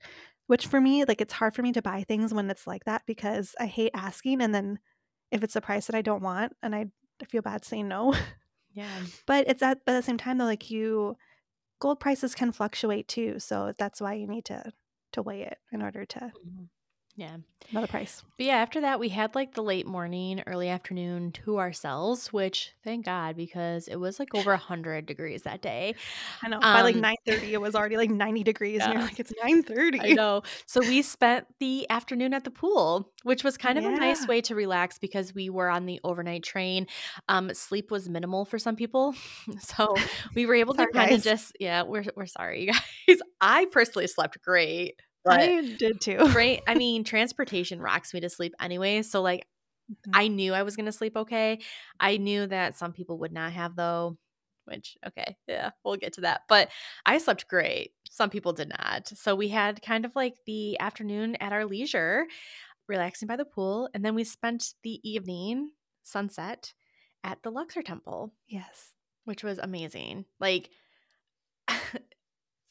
which for me like it's hard for me to buy things when it's like that because i hate asking and then if it's a price that i don't want and i feel bad saying no yeah but it's at, at the same time though like you gold prices can fluctuate too so that's why you need to to weigh it in order to mm-hmm. Yeah. Another price. But yeah, after that, we had like the late morning, early afternoon to ourselves, which thank God because it was like over 100 degrees that day. I know. By like Um, 9:30 it was already like 90 degrees and Yeah. you're like it's 9:30. I know. So we spent the afternoon at the pool, which was kind of a nice way to relax because we were on the overnight train. Um, sleep was minimal for some people, so we were able to kind of just yeah. We're we're sorry, you guys. I personally slept great, but I did too. Tra- I mean, transportation rocks me to sleep anyway. So like Mhm. I knew I was going to sleep okay. I knew that some people would not have though, which okay, yeah, we'll get to that. But I slept great. Some people did not. So we had kind of like the afternoon at our leisure, relaxing by the pool, and then we spent the evening sunset at the Luxor Temple, Yes. which was amazing. Like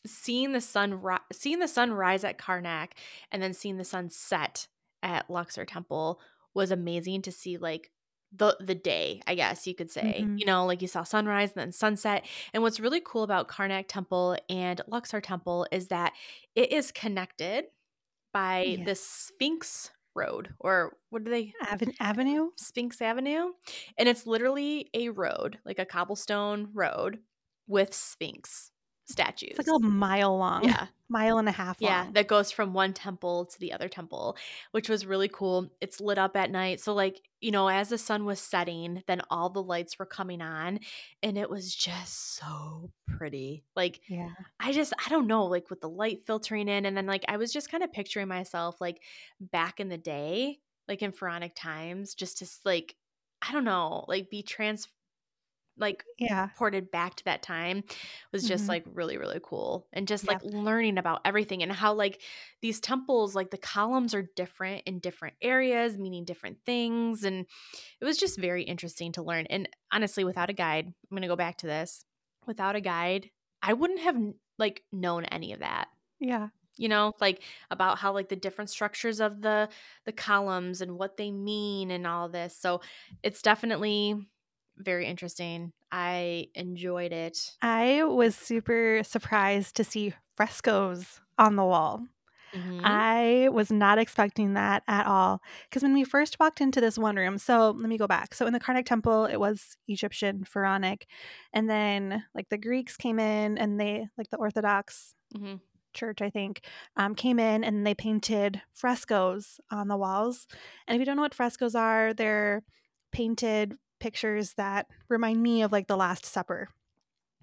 seeing the sun ri- seeing the sun rise at Karnak and then seeing the sun set at Luxor Temple was amazing to see like the the day, I guess you could say. Mhm. You know, like you saw sunrise and then sunset. And what's really cool about Karnak Temple and Luxor Temple is that it is connected by the Sphinx Road or what do they Aven- Avenue? Sphinx Avenue. And it's literally a road, like a cobblestone road with Sphinx statues. It's like a mile long. yeah. Mile and a half long. Yeah, that goes from one temple to the other temple, which was really cool. It's lit up at night. So, like, you know, as the sun was setting, then all the lights were coming on, and it was just so pretty. Like, Yeah. I just, I don't know, like with the light filtering in. And then, like, I was just kind of picturing myself, like, back in the day, like in pharaonic times, just to, like, I don't know, like be trans, like, Yeah. ported back to that time was just Mhm. like really really cool and just Yeah. like learning about everything and how like these temples like the columns are different in different areas meaning different things and it was just very interesting to learn and honestly without a guide i'm going to go back to this without a guide i wouldn't have like known any of that Yeah. you know like about how like the different structures of the the columns and what they mean and all this so it's definitely very interesting i enjoyed it I was super surprised to see frescoes on the wall. Mhm. I was not expecting that at all. Because when we first walked into this one room, so let me go back. So in the Karnak temple, it was Egyptian, Pharaonic. And then like the Greeks came in and they, like the Orthodox Mhm. church, I think, um, came in and they painted frescoes on the walls. And if you don't know what frescoes are, they're painted pictures that remind me of like the Last Supper.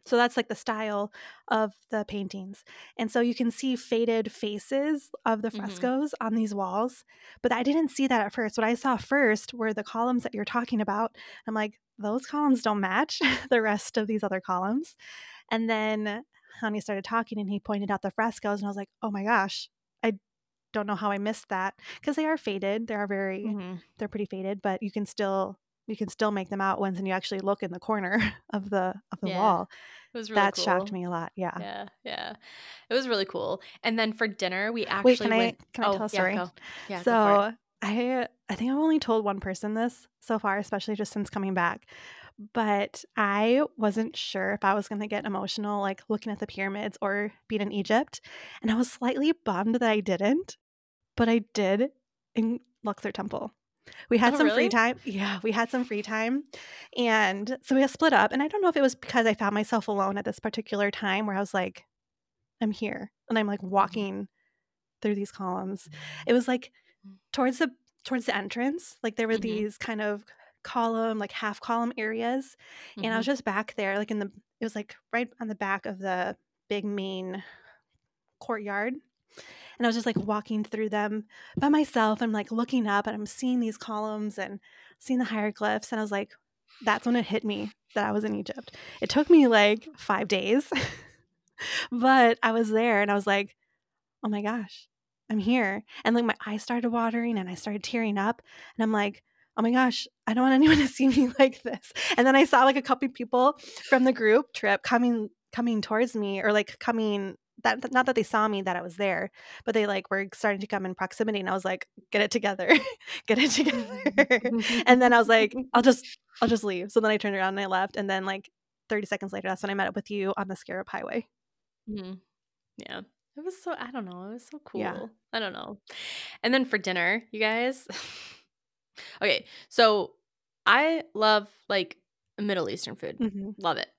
So that's like the style of the paintings. And so you can see faded faces of the Mhm. frescoes on these walls. But I didn't see that at first. What I saw first were the columns that you're talking about. I'm like, those columns don't match the rest of these other columns. And then Hani started talking and he pointed out the frescoes. And I was like, oh my gosh, I don't know how I missed that. Because they are faded. They are very, Mhm. they're pretty faded, but you can still. You can still make them out once and you actually look in the corner of the of the Yeah. wall it was really that cool. shocked me a lot. Yeah. yeah yeah it was really cool and then for dinner we actually Wait, can I went can I oh tell a yeah story? yeah it. so I I think I've only told one person this so far, especially just since coming back. But I wasn't sure if I was going to get emotional, like looking at the pyramids or being in Egypt, and I was slightly bummed that I didn't, but I did in Luxor Temple. We had Oh, some really? free time. Yeah, we had some free time. And so we split up. And I don't know if it was because I found myself alone at this particular time where I was like, I'm here. And I'm like walking through these columns. It was like towards the towards the entrance. Like there were Mhm. these kind of column, like half column areas. And I was Mhm. just back there, like in the it was like right on the back of the big main courtyard. And I was just like walking through them by myself. I'm like looking up and I'm seeing these columns and seeing the hieroglyphs. And I was like, that's when it hit me that I was in Egypt. It took me like five days, but I was there and I was like, oh my gosh, I'm here. And like my eyes started watering and I started tearing up. And I'm like, oh my gosh, I don't want anyone to see me like this. And then I saw like a couple people from the group trip coming coming towards me or like coming that not that they saw me that I was there, but they like were starting to come in proximity and I was like, get it together. get it together. and then I was like, I'll just I'll just leave. So then I turned around and I left and then like 30 seconds later that's when I met up with you on the Scarab Highway. Mhm. Yeah. It was so I don't know. It was so cool. Yeah. I don't know. And then for dinner, you guys. okay, so I love like Middle Eastern food. Mhm. Love it.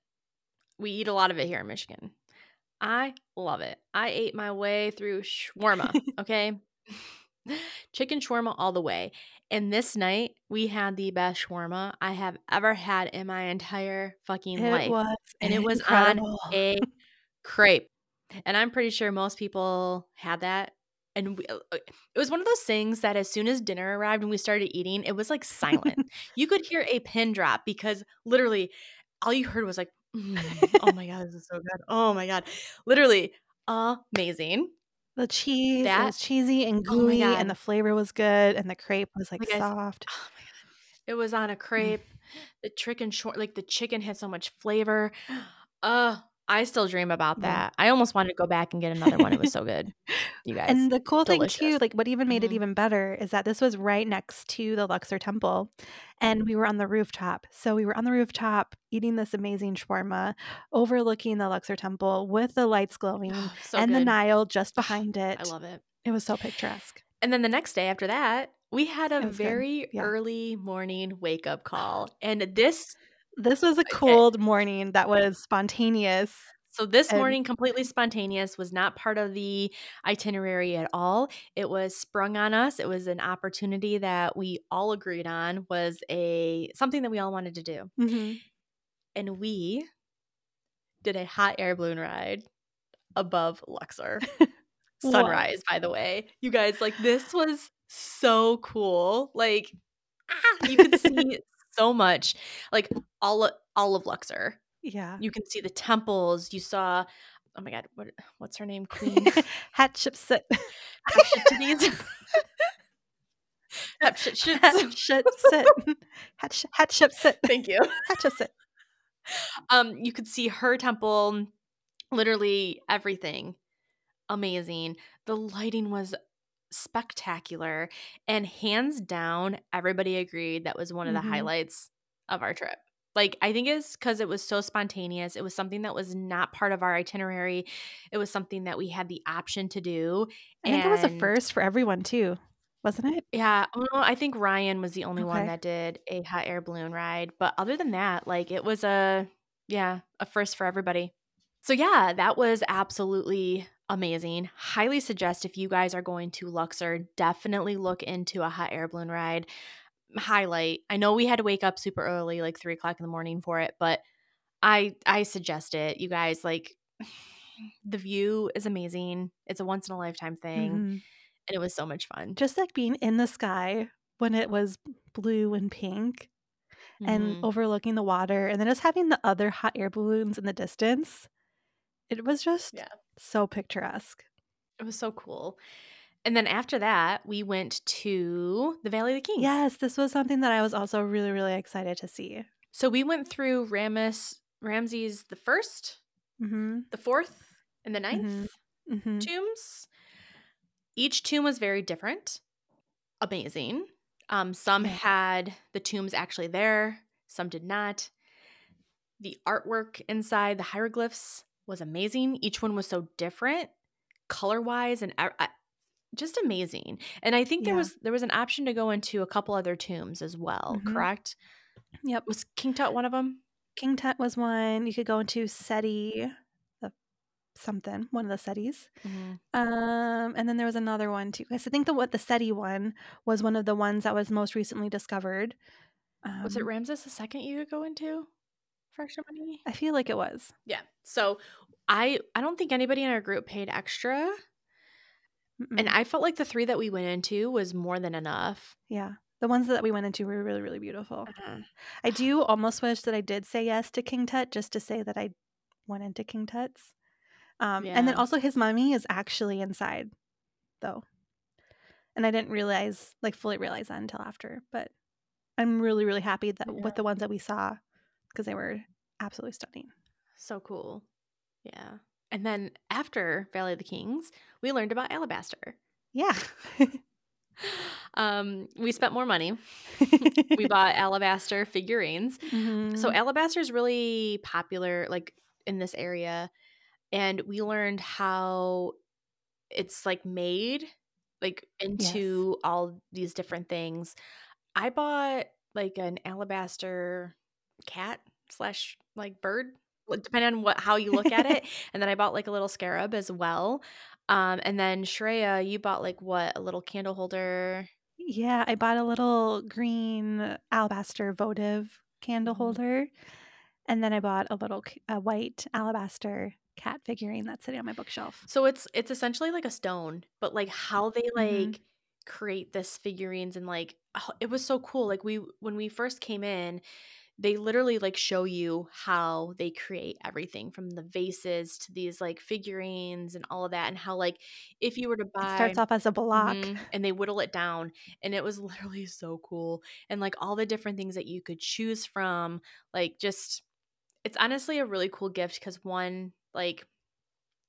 We eat a lot of it here in Michigan. I love it. I ate my way through shawarma. Okay. Chicken shawarma all the way. And this night we had the best shawarma I have ever had in my entire fucking It life. was And it was on a crepe. And I'm pretty sure most people had that. And we, uh, uh, it was one of those things that as soon as dinner arrived and we started eating, it was like silent. you could hear a pin drop because literally all you heard was like, "Mm, oh my God, this is so good. Oh my God. Literally amazing. The cheese, That- was cheesy and Oh gooey, God. and the flavor was good, and the crepe was like Like I soft. Oh my God. It was on a crepe. The chicken short, like the chicken had so much flavor. Uh, I still dream about Yeah. that. I almost wanted to go back and get another one. It was so good. You guys. And the cool thing too, like what even made it Mhm. even better is that this was right next to the Luxor Temple, and we were on the rooftop. So we were on the rooftop eating this amazing shawarma, overlooking the Luxor Temple with the lights glowing, so and the. Nile just behind it. I love it. it was so picturesque. And then the next day after that, we had a It good. very Yeah. early morning wake up call. And this This was a Okay. cold morning that was spontaneous. so this And- morning completely spontaneous was not part of the itinerary at all. It was sprung on us. It was an opportunity that we all agreed on was a something that we all wanted to do. Mhm. And we did a hot air balloon ride above Luxor. Sunrise, by the way. You guys, like this was so cool. Like ah, you could see so much. Like all of, all of Luxor. Yeah. You can see the temples. You saw oh my god, what what's her name? Queen Hatshepsut. Hatshepsut. Hatshepsut. Hatshepsut. Hatsh- Hatshepsut. Thank you. Hatshepsut. Um, you could see her temple, literally everything. Amazing. The lighting was spectacular. And hands down, everybody agreed that was one of Mhm. the highlights of our trip. Like, I think it's because it was so spontaneous. It was something that was not part of our itinerary. It was something that we had the option to do. I think it was a first for everyone too, wasn't it? Yeah, well, I think Ryan was the only one that did a hot air balloon ride. But other than that, like it was a yeah, a first for everybody. So yeah, that was absolutely amazing. Highly suggest if you guys are going to Luxor, definitely look into a hot air balloon ride. Highlight. I know we had to wake up super early, like three o'clock in the morning for it, but I I suggest it. You guys like the view is amazing. It's a once in a lifetime thing, Mhm. and it was so much fun. Just like being in the sky when it was blue and pink and Mhm. overlooking the water and then just having the other hot air balloons in the distance. It was just Yeah. So picturesque. It was so cool. And then after that, we went to the Valley of the Kings. Yes, this was something that I was also really, really excited to see. So we went through Ramis, Ramses the first, Mm-hmm. the fourth, and the 9th Mm-hmm. tombs. Each tomb was very different. Amazing. Um, some had the tombs actually there, some did not. The artwork inside the hieroglyphs was amazing. Each one was so different, color wise, and I- I- just amazing. And I think there Yeah. was there was an option to go into a couple other tombs as well. Mhm. Correct? Yep. Was King Tut one of them? King Tut was one. You could go into Seti, the something, one of the Setis. Um, and then there was another one too. 'cause I think the what the Seti one was one of the ones that was most recently discovered. Um, Was it Ramses the second you could go into for extra money? I feel like it was. Yeah. So I I don't think anybody in our group paid extra. And Mm-mm. I felt like the three that we went into was more than enough. yeah, the ones that we went into were really, really beautiful. Uh-huh. I do almost wish that I did say yes to King Tut just to say that I went into King Tut's. Um, And then also his mummy is actually inside, though. And I didn't realize, like, fully realize that until after. But I'm really, really happy that Yeah. with the ones that we saw because they were absolutely stunning. So cool. Yeah. And then after Valley of the Kings, we learned about Alabaster. Yeah. Um, we spent more money. We bought Alabaster figurines. So Mhm. Alabaster is really popular, like in this area, and we learned how it's like made like into all these different things. I bought like an alabaster cat slash like bird, depending on what how you look at it. and then I bought like a little scarab as well. Um, and then Shreya, you bought like what a little candle holder. Yeah, I bought a little green alabaster votive candle Mhm. holder, and then I bought a little a white alabaster cat figurine that's sitting on my bookshelf. So it's it's essentially like a stone, but like how they Mhm. like create this figurines and like oh, it was so cool. Like we when we first came in, they literally like show you how they create everything from the vases to these like figurines and all of that and how like if you were to buy It starts off as a block. Mhm, and they whittle it down and it was literally so cool and like all the different things that you could choose from like just it's honestly a really cool gift because one like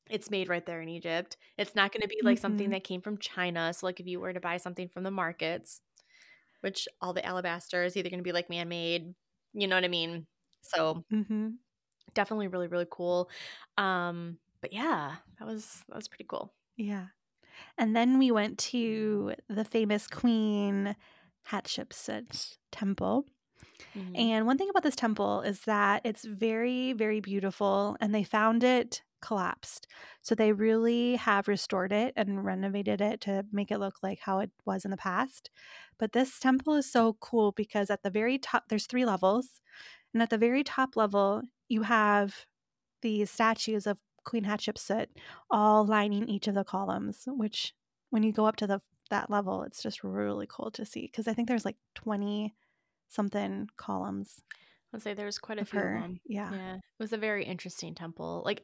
it's made right there in Egypt. It's not going to be like something Mhm. that came from China. So like if you were to buy something from the markets, which all the alabaster is either going to be like man-made, you know what I mean? So hmm definitely really really cool. Um but yeah, that was that was pretty cool. Yeah. And then we went to the famous Queen Hatshepsut's temple. Mhm. And one thing about this temple is that it's very, very beautiful, and they found it collapsed. So they really have restored it and renovated it to make it look like how it was in the past. But this temple is so cool because at the very top, there's three levels. And at the very top level, you have these statues of Queen Hatshepsut all lining each of the columns, which when you go up to the that level, it's just really cool to see because I think there's like 20 something columns I'd say there's quite a few her. Yeah. Yeah, it was a very interesting temple. Like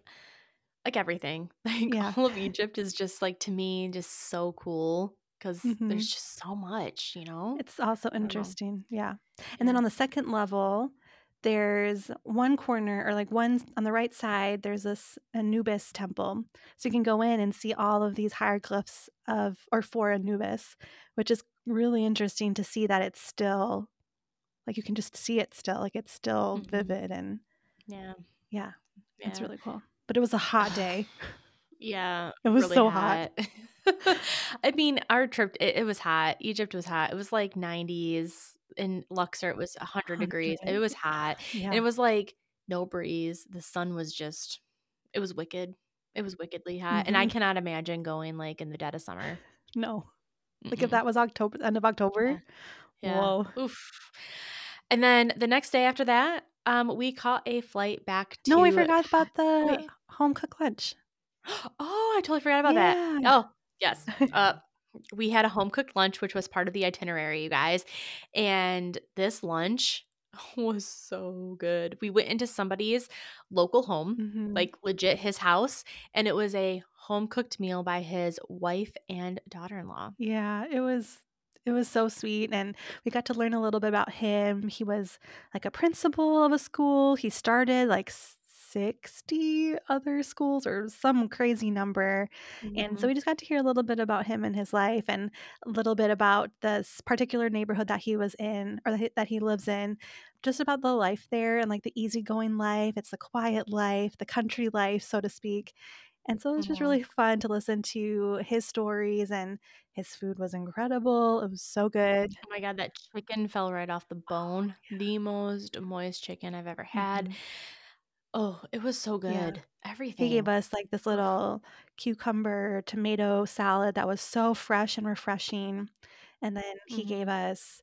like everything. Like Yeah. all of Egypt is just like to me just so cool because Mhm. there's just so much, you know? It's also interesting. Yeah. And then on the second level, there's one corner or like one on the right side, there's this Anubis temple. So you can go in and see all of these hieroglyphs of or for Anubis, which is really interesting to see that it's still like you can just see it still, like it's still Mhm. vivid and Yeah. yeah, it's Yeah. really cool. But it was a hot day. Yeah, It was really so hot. I mean, our trip it, it was hot. Egypt was hot. It was like 90s. In Luxor, it was 100 degrees. It was hot. Yeah. And it was like no breeze. The sun was just it was wicked. It was wickedly hot. And I Mhm. cannot imagine going like in the dead of summer. no. Like Mm-mm. if that was October end of October. Yeah. Whoa. Oof. And then the next day after that, um, we caught a flight back to No, we forgot about the wait. home cooked lunch. Oh, I totally forgot about that. Oh, yes. Uh, we had a home cooked lunch, which was part of the itinerary, you guys. And this lunch was so good. We went into somebody's local home, Mhm. like legit his house, and it was a home cooked meal by his wife and daughter in law. Yeah, it was it was so sweet and we got to learn a little bit about him. He was like a principal of a school. He started like 60 other schools or some crazy number. And so mm-hmm. we just got to hear a little bit about him and his life and a little bit about this particular neighborhood that he was in or that he, that he lives in, just about the life there and like the easygoing life. It's the quiet life, the country life, so to speak. And so it was just Mhm. really fun to listen to his stories and his food was incredible. It was so good. Oh my god, that chicken fell right off the bone. The most moist chicken I've ever had. Mhm. Oh, it was so Yeah. good. Everything. He gave us like this little cucumber tomato salad that was so fresh and refreshing. And then he gave Mhm. us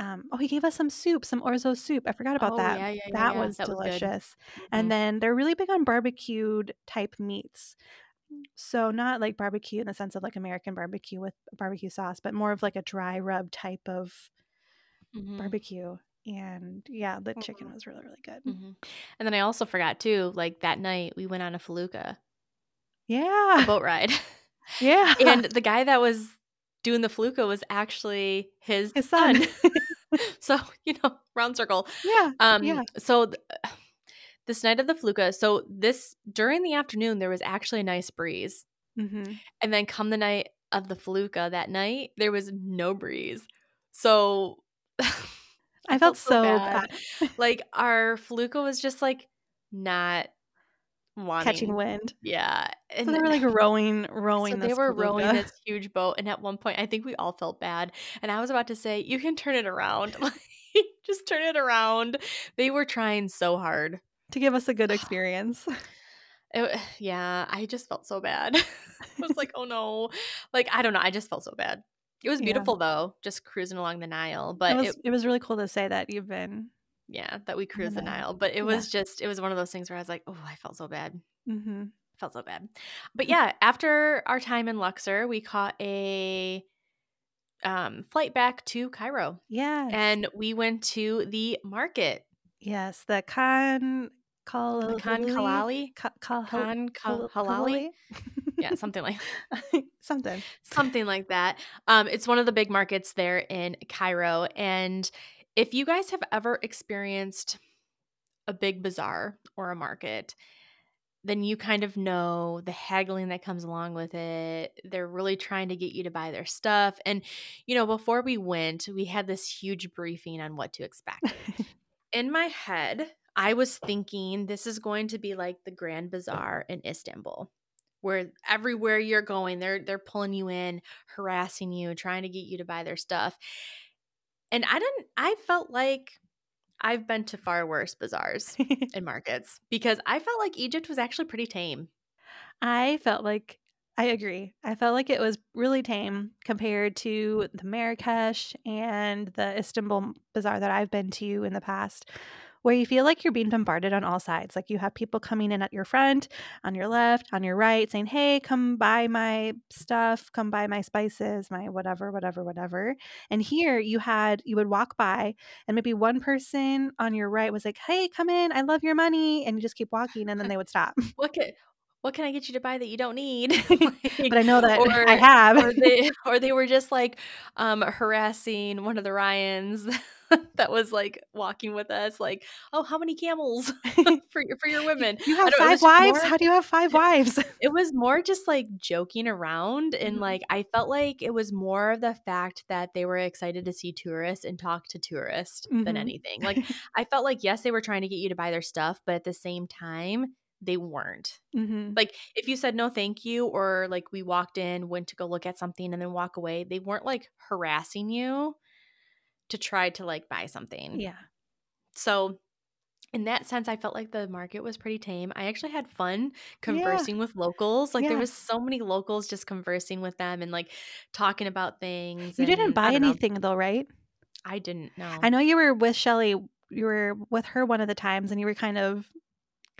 um, oh, he gave us some soup, some orzo soup. I forgot about Oh, that. yeah, yeah, that yeah. was That was delicious. Mhm. And then they're really big on barbecued type meats. So not like barbecue in the sense of like American barbecue with barbecue sauce, but more of like a dry rub type of Mhm. barbecue. And yeah, the chicken Mhm. was really, really good. Mhm. And then I also forgot too, like that night we went on a felucca, Yeah. boat ride. Yeah. and the guy that was doing the felucca was actually his, His son. son. so, you know, round circle. yeah. Um Yeah. so th- this night of the fluka so this during the afternoon there was actually a nice breeze. hmm And then come the night of the fluka that night, there was no breeze. So I felt so bad. like our fluka was just like not wanting, catching wind. Yeah, and so they were like rowing, rowing. So they were beluga. rowing this huge boat, and at one point, I think we all felt bad. And I was about to say, "You can turn it around, just turn it around." They were trying so hard to give us a good experience. It, yeah, I just felt so bad. I was like, "Oh no!" Like I don't know. I just felt so bad. It was beautiful yeah. though, just cruising along the Nile. But it was, it, it was really cool to say that you've been yeah, that we cruised the Nile. But it was yeah. just, it was one of those things where I was like, oh, I felt so bad. Mm-hmm. Felt so bad. But yeah, after our time in Luxor, we caught a um, flight back to Cairo. Yeah. And we went to the market. Yes, the Khan Kal- Khan Kalali? Khan Halali? yeah, something like something. Something like that. Um, it's one of the big markets there in Cairo. And if you guys have ever experienced a big bazaar or a market, then you kind of know the haggling that comes along with it. They're really trying to get you to buy their stuff. And, you know, before we went, we had this huge briefing on what to expect. In my head, I was thinking this is going to be like the Grand Bazaar in Istanbul. Where everywhere you're going, they're they're pulling you in, harassing you, trying to get you to buy their stuff. And I didn't I felt like I've been to far worse bazaars and markets because I felt like Egypt was actually pretty tame. I felt like I agree. I felt like it was really tame compared to the Marrakesh and the Istanbul bazaar that I've been to in the past where you feel like you're being bombarded on all sides. Like you have people coming in at your front, on your left, on your right, saying, Hey, come buy my stuff, come buy my spices, my whatever, whatever, whatever. And here you had, you would walk by, and maybe one person on your right was like, Hey, come in, I love your money. And you just keep walking, and then they would stop. Look at, what can I get you to buy that you don't need? like, but I know that or, I have. or, they, or they were just like um, harassing one of the Ryans that was like walking with us, like, oh, how many camels for your for your women? You have five wives. More, how do you have five wives? it was more just like joking around, and mm-hmm. like I felt like it was more of the fact that they were excited to see tourists and talk to tourists mm-hmm. than anything. Like I felt like yes, they were trying to get you to buy their stuff, but at the same time, they weren't. Mm-hmm. Like if you said no thank you or like we walked in, went to go look at something and then walk away, they weren't like harassing you to try to like buy something. Yeah. So in that sense, I felt like the market was pretty tame. I actually had fun conversing yeah. with locals. Like yeah. there was so many locals just conversing with them and like talking about things. You and, didn't buy anything know. though, right? I didn't know. I know you were with Shelly. You were with her one of the times, and you were kind of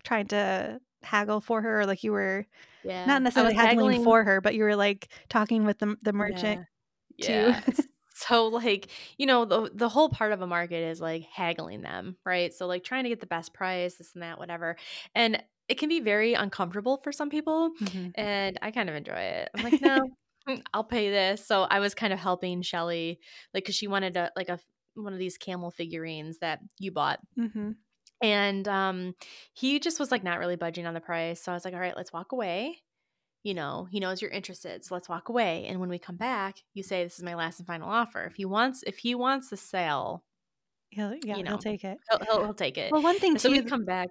trying to haggle for her, or like you were yeah. not necessarily haggling, haggling, for her, but you were like talking with the the merchant yeah. too. So like, you know, the the whole part of a market is like haggling them, right? So like trying to get the best price, this and that, whatever. And it can be very uncomfortable for some people, mm-hmm. and I kind of enjoy it. I'm like, no, mm, I'll pay this. So I was kind of helping Shelly, like, cause she wanted a like a one of these camel figurines that you bought. Mm-hmm. And um, he just was like not really budging on the price. So I was like, all right, let's walk away you know, he knows you're interested. So let's walk away. And when we come back, you say, This is my last and final offer. If he wants if he wants the sale, he'll yeah, you know, he'll take it. He'll, he'll, he'll take it. Well, one thing and too, so we come back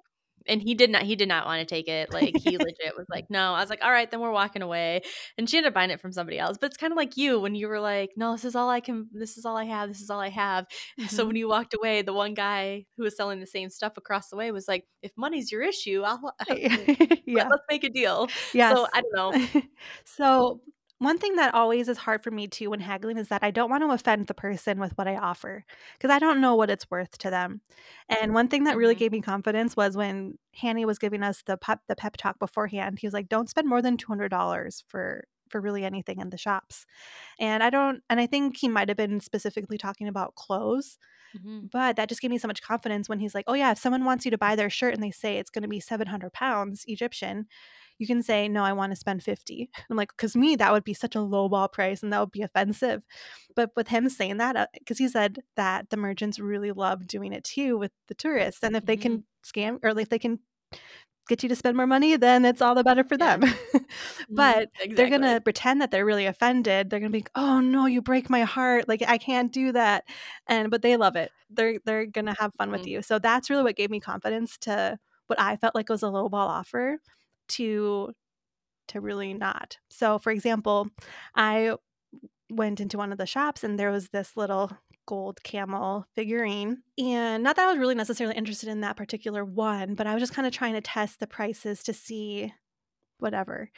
and he did not he did not want to take it like he legit was like no i was like all right then we're walking away and she ended up buying it from somebody else but it's kind of like you when you were like no this is all i can this is all i have this is all i have mm-hmm. so when you walked away the one guy who was selling the same stuff across the way was like if money's your issue i'll yeah let's make a deal yeah so i don't know. So one thing that always is hard for me too when haggling is that I don't want to offend the person with what I offer because I don't know what it's worth to them. And one thing that really mm-hmm. gave me confidence was when Hani was giving us the pep the pep talk beforehand. He was like, "Don't spend more than two hundred dollars for for really anything in the shops." And I don't, and I think he might have been specifically talking about clothes. Mm-hmm. But that just gave me so much confidence when he's like, "Oh yeah, if someone wants you to buy their shirt and they say it's going to be seven hundred pounds Egyptian, you can say, no, I want to spend 50. I'm like, because me, that would be such a low ball price and that would be offensive. But with him saying that, because uh, he said that the merchants really love doing it too with the tourists. And if they can mm-hmm. scam or if they can get you to spend more money, then it's all the better for them. Mm-hmm. but exactly. they're going to pretend that they're really offended. They're going to be, "Oh no, you break my heart. Like I can't do that." And but they love it. They're they're going to have fun mm-hmm. with you. So that's really what gave me confidence to what I felt like was a lowball offer to to really not. So, for example, I went into one of the shops and there was this little gold camel figurine. And not that I was really necessarily interested in that particular one, but I was just kind of trying to test the prices to see whatever.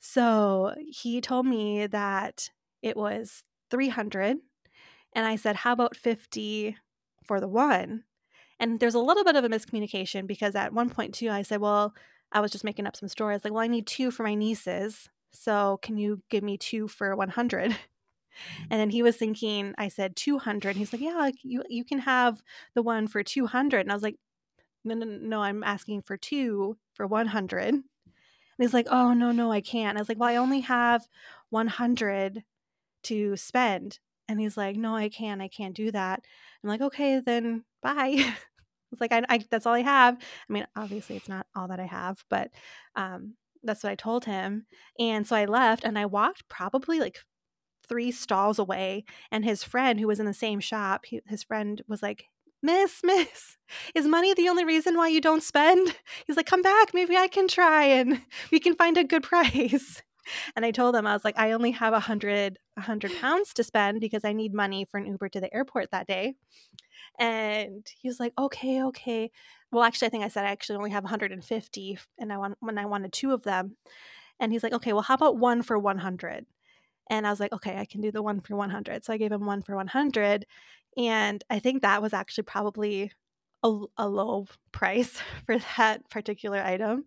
So he told me that it was 300 and I said, "How about 50 for the one?" And there's a little bit of a miscommunication because at one point too I said, "Well, I was just making up some stories like, well, I need two for my nieces. So can you give me two for 100? Mm-hmm. And then he was thinking, I said 200. He's like, yeah, you, you can have the one for 200. And I was like, no, no, no, I'm asking for two for 100. And he's like, oh, no, no, I can't. I was like, well, I only have 100 to spend. And he's like, no, I can't. I can't do that. I'm like, okay, then bye. It's like I, I, that's all I have. I mean, obviously, it's not all that I have, but um, that's what I told him. And so I left, and I walked probably like three stalls away. And his friend, who was in the same shop, he, his friend was like, Miss, Miss, is money the only reason why you don't spend? He's like, come back, maybe I can try, and we can find a good price. And I told him I was like, I only have a hundred, a hundred pounds to spend because I need money for an Uber to the airport that day. And he was like, okay, okay. Well, actually, I think I said I actually only have 150 and I want when I wanted two of them. And he's like, okay, well, how about one for 100? And I was like, okay, I can do the one for 100. So I gave him one for 100. And I think that was actually probably a, a low price for that particular item.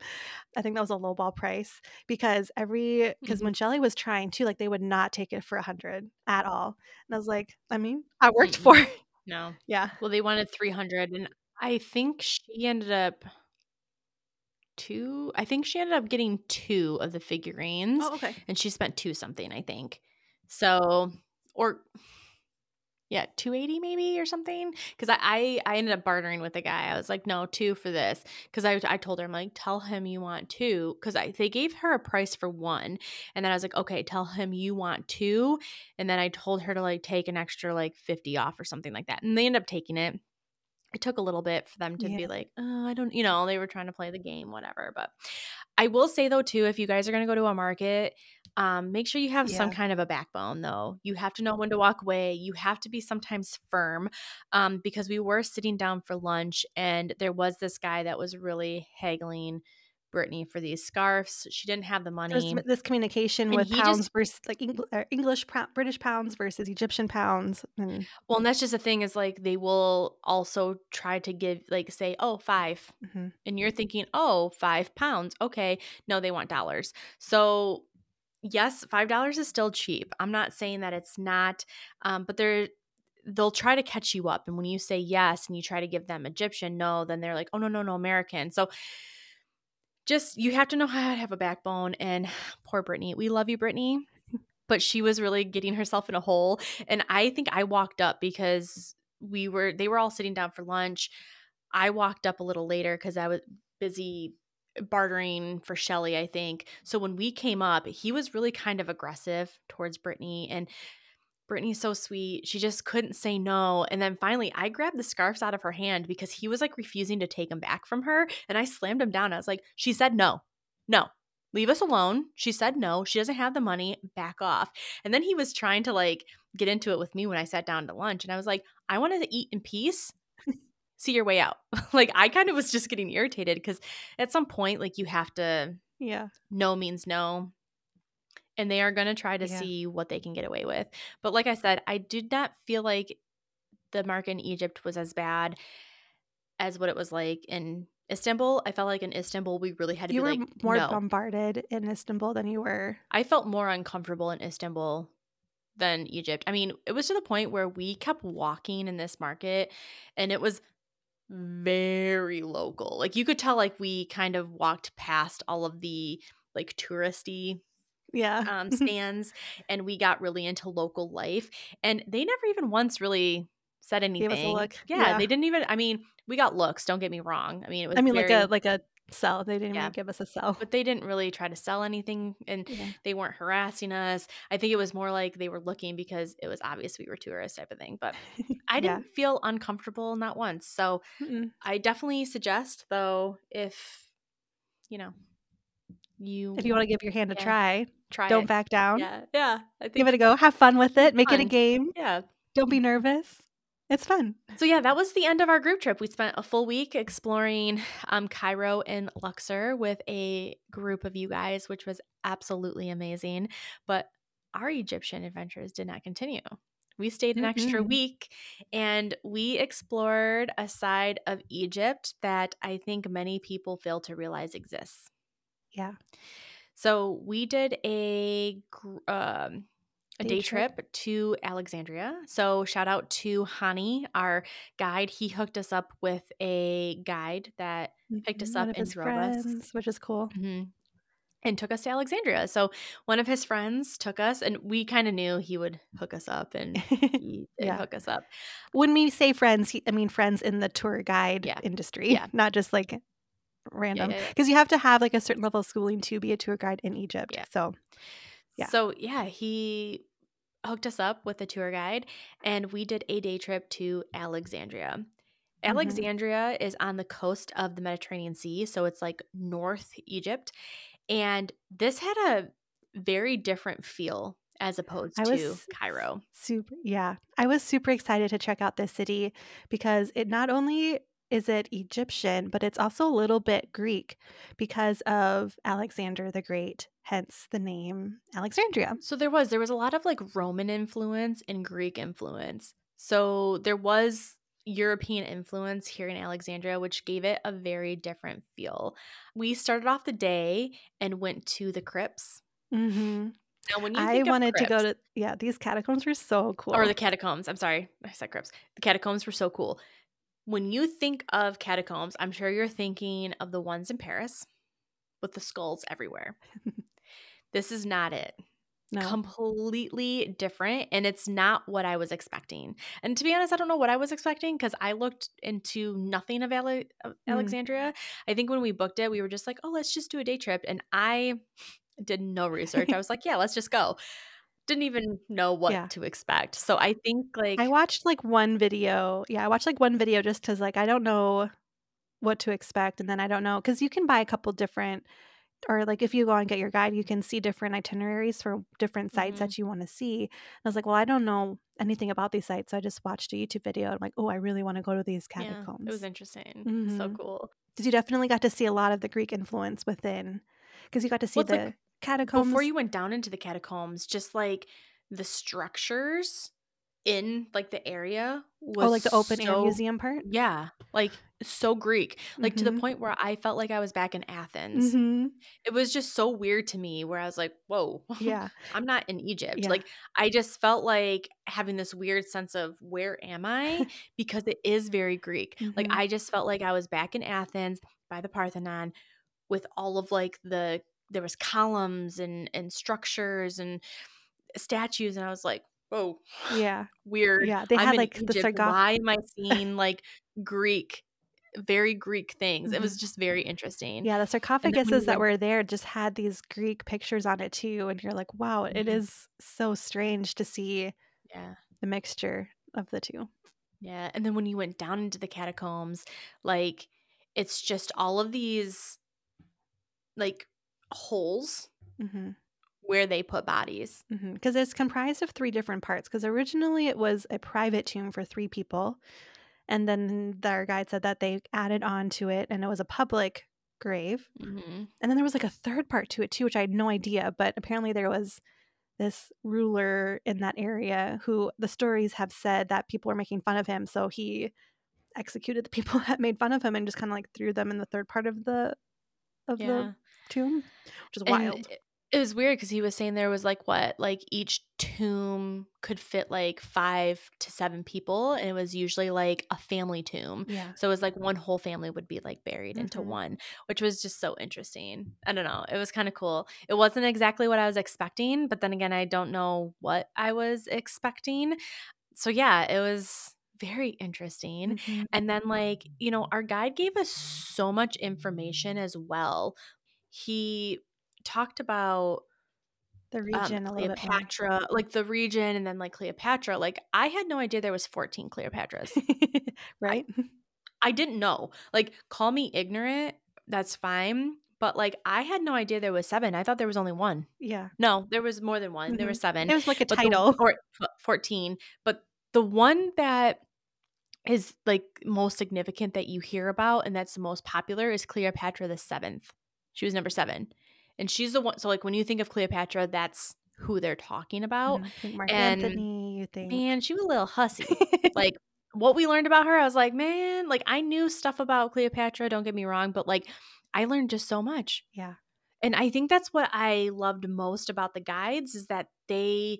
I think that was a low ball price because every because mm-hmm. when Shelly was trying to like they would not take it for a hundred at all. And I was like, I mean, I worked mm-hmm. for it. No. Yeah. Well, they wanted 300 and I think she ended up two. I think she ended up getting two of the figurines. Oh, okay. And she spent two something, I think. So, or yeah, 280 maybe or something. Cause I, I, I ended up bartering with the guy. I was like, no, two for this. Cause I, I told her, I'm like, tell him you want two. Cause I, they gave her a price for one. And then I was like, okay, tell him you want two. And then I told her to like take an extra like 50 off or something like that. And they ended up taking it. It took a little bit for them to yeah. be like, oh, I don't, you know, they were trying to play the game, whatever. But I will say though, too, if you guys are going to go to a market, um, make sure you have yeah. some kind of a backbone, though. You have to know when to walk away. You have to be sometimes firm um, because we were sitting down for lunch and there was this guy that was really haggling Brittany for these scarves. She didn't have the money. There's this communication and with pounds just, versus like uh, English British pounds versus Egyptian pounds. And, well, and that's just the thing is like they will also try to give like say oh five. mm-hmm. and you're thinking oh five pounds okay no they want dollars so yes, five dollars is still cheap. I'm not saying that it's not, um, but they're they'll try to catch you up. And when you say yes and you try to give them Egyptian, no, then they're like, oh no, no, no, American. So just you have to know how to have a backbone. And poor Brittany, we love you, Brittany. But she was really getting herself in a hole. And I think I walked up because we were they were all sitting down for lunch. I walked up a little later because I was busy bartering for Shelly, I think. So when we came up, he was really kind of aggressive towards Brittany and Brittany's so sweet. She just couldn't say no. And then finally, I grabbed the scarves out of her hand because he was like refusing to take them back from her. And I slammed him down. I was like, she said no, no, leave us alone. She said no. She doesn't have the money. Back off. And then he was trying to like get into it with me when I sat down to lunch. And I was like, I wanted to eat in peace see your way out. like I kind of was just getting irritated because at some point, like you have to, yeah, no means no. And they are going to try to yeah. see what they can get away with. But like I said, I did not feel like the market in Egypt was as bad as what it was like in Istanbul. I felt like in Istanbul, we really had to you be were like, more no. bombarded in Istanbul than you were. I felt more uncomfortable in Istanbul than Egypt. I mean, it was to the point where we kept walking in this market and it was very local. Like you could tell like we kind of walked past all of the like touristy yeah um stands and we got really into local life and they never even once really said anything. Gave us a look. Yeah, yeah, they didn't even I mean, we got looks, don't get me wrong. I mean, it was I mean very, like a like a cell. They didn't Yeah. even give us a sell. but they didn't really try to sell anything and Yeah. they weren't harassing us. I think it was more like they were looking because it was obvious we were tourists type of thing. But I didn't feel uncomfortable not once. So Mm-mm. I definitely suggest though if you know you If you want to give your hand a try, try don't it. back down. Yeah. Yeah. I think Give it a go. Have fun with it. Make it a game. yeah. Don't be nervous. It's fun. So yeah, that was the end of our group trip. We spent a full week exploring um, Cairo and Luxor with a group of you guys, which was absolutely amazing. But our Egyptian adventures did not continue. We stayed an extra Mm-mm. week and we explored a side of Egypt that I think many people fail to realize exists. Yeah. So we did a um, a Day day, trip. trip. to Alexandria. So shout out to Hani, our guide. He hooked us up with a guide that picked us Mhm. One up and drove us. which is cool. Mhm. and took us to Alexandria. So one of his friends took us, and we kind of knew he would hook us up, and he Yeah. hook us up. when we say friends, I mean friends in the tour guide Yeah. industry, Yeah. not just like random. Because you have to have like a certain level of schooling to be a tour guide in Egypt. So Yeah. So yeah, he hooked us up with a tour guide and we did a day trip to Alexandria. Mm-hmm. Alexandria is on the coast of the Mediterranean Sea, so it's like North Egypt. And this had a very different feel as opposed I to Cairo. super yeah. I was super excited to check out this city because it not only is it Egyptian, but it's also a little bit Greek because of Alexander the Great, hence the name Alexandria. So there was there was a lot of like Roman influence and Greek influence. So there was European influence here in Alexandria, which gave it a very different feel. We started off the day and went to the crypts. hmm Now, when you I wanted to go to yeah, these catacombs were so cool. or the catacombs. I'm sorry, I said crypts. The catacombs were so cool. When you think of catacombs, I'm sure you're thinking of the ones in Paris with the skulls everywhere. this is not it. no. completely different and it's not what I was expecting. And to be honest, I don't know what I was expecting because I looked into nothing of, Ale- Mm. Alexandria. I think when we booked it, we were just like, oh, let's just do a day trip. And I did no research. I was like, yeah, let's just go. Didn't even know what Yeah. to expect. So I think like I watched like one video. Yeah, I watched like one video just because like I don't know what to expect, and then I don't know because you can buy a couple different, or like if you go and get your guide, you can see different itineraries for different sites Mhm. that you want to see. And I was like, well, I don't know anything about these sites, so I just watched a YouTube video. I'm like, oh, I really want to go to these yeah, catacombs. it was interesting. So Mhm. cool. Because you definitely got to see a lot of the Greek influence within, because you got to see Well, the like, catacombs. Before you went down into the catacombs, just like the structures in like the area was oh, like the open air museum part. Yeah, like so Greek, like to the Mhm. point where I felt like I was back in Athens. hmm It was just so weird to me where I was like, "Whoa, Yeah. I'm not in Egypt." Yeah. Like I just felt like having this weird sense of where am I because it is very Greek. Like Mhm. I just felt like I was back in Athens by the Parthenon with all of like the there was columns and and structures and statues and I was like, "Whoa, Yeah. weird." Yeah. They I'm had like the Egypt. sarcophagus. Why am I seeing like Greek, very Greek things? It was just very interesting. Mm-hmm. Yeah, the sarcophaguses that were there just had these Greek pictures on it too, and you're like, wow, it Mhm. is so strange to see Yeah. the mixture of the two. Yeah. And then when you went down into the catacombs, like it's just all of these like holes hmm where they put bodies. Because it's comprised of three different parts. Because originally it was a private tomb for three people, and then their guide said that they added on to it, and it was a public grave. hmm And then there was like a third part to it too, which I had no idea. But apparently there was this ruler in that area who the stories have said that people were making fun of him. So he executed the people that made fun of him and just kind of like threw them in the third part of the of Yeah. the tomb, which is And wild. It, was weird because he was saying there was like what, like each tomb could fit like five to seven people. And it was usually like a family tomb. Yeah. So it was like one whole family would be like buried into Mhm. one, which was just so interesting. I don't know. It was kind of cool. It wasn't exactly what I was expecting, but then again, I don't know what I was expecting. So yeah, it was very interesting. Mhm. And then, like, you know, our guide gave us so much information as well. He talked about The um, region a little bit more. Cleopatra, like the region, and then like Cleopatra. Like, I had no idea there was 14 Cleopatras. right? I didn't know. Like, call me ignorant. That's fine. But like, I had no idea there was seven. I thought there was only one. yeah. No, there was more than one. There were seven. It was like a but title. or f- 14 but the one that is like most significant that you hear about and that's the most popular is cleopatra the seventh she was number seven and she's the one so like when you think of cleopatra that's who they're talking about. You think Mark and- Antony, you think man she was a little hussy like what we learned about her i was like man like i knew stuff about cleopatra don't get me wrong but like i learned just so much yeah. and I think that's what I loved most about the guides is that they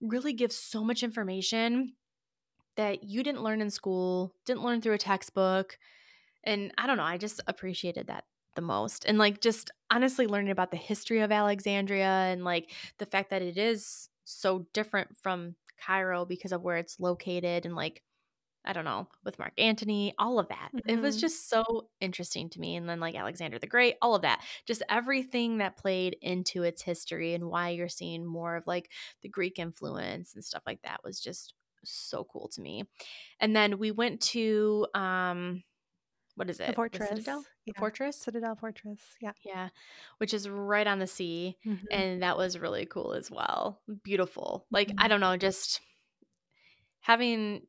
really give so much information that you didn't learn in school, didn't learn through a textbook. And I don't know, I just appreciated that the most. And like just honestly learning about the history of Alexandria and like the fact that it is so different from Cairo because of where it's located and like I don't know, with Mark Antony, all of that. It was Mhm. just so interesting to me. And then, like, Alexander the Great, all of that. Just everything that played into its history and why you're seeing more of like the Greek influence and stuff like that was just so cool to me. And then we went to, um, what is it? The fortress. Citadel? The Fortress? Citadel Fortress. Yeah. Yeah. Which is right on the sea. Mhm. And that was really cool as well. Beautiful. Like, I Mhm. don't know, just having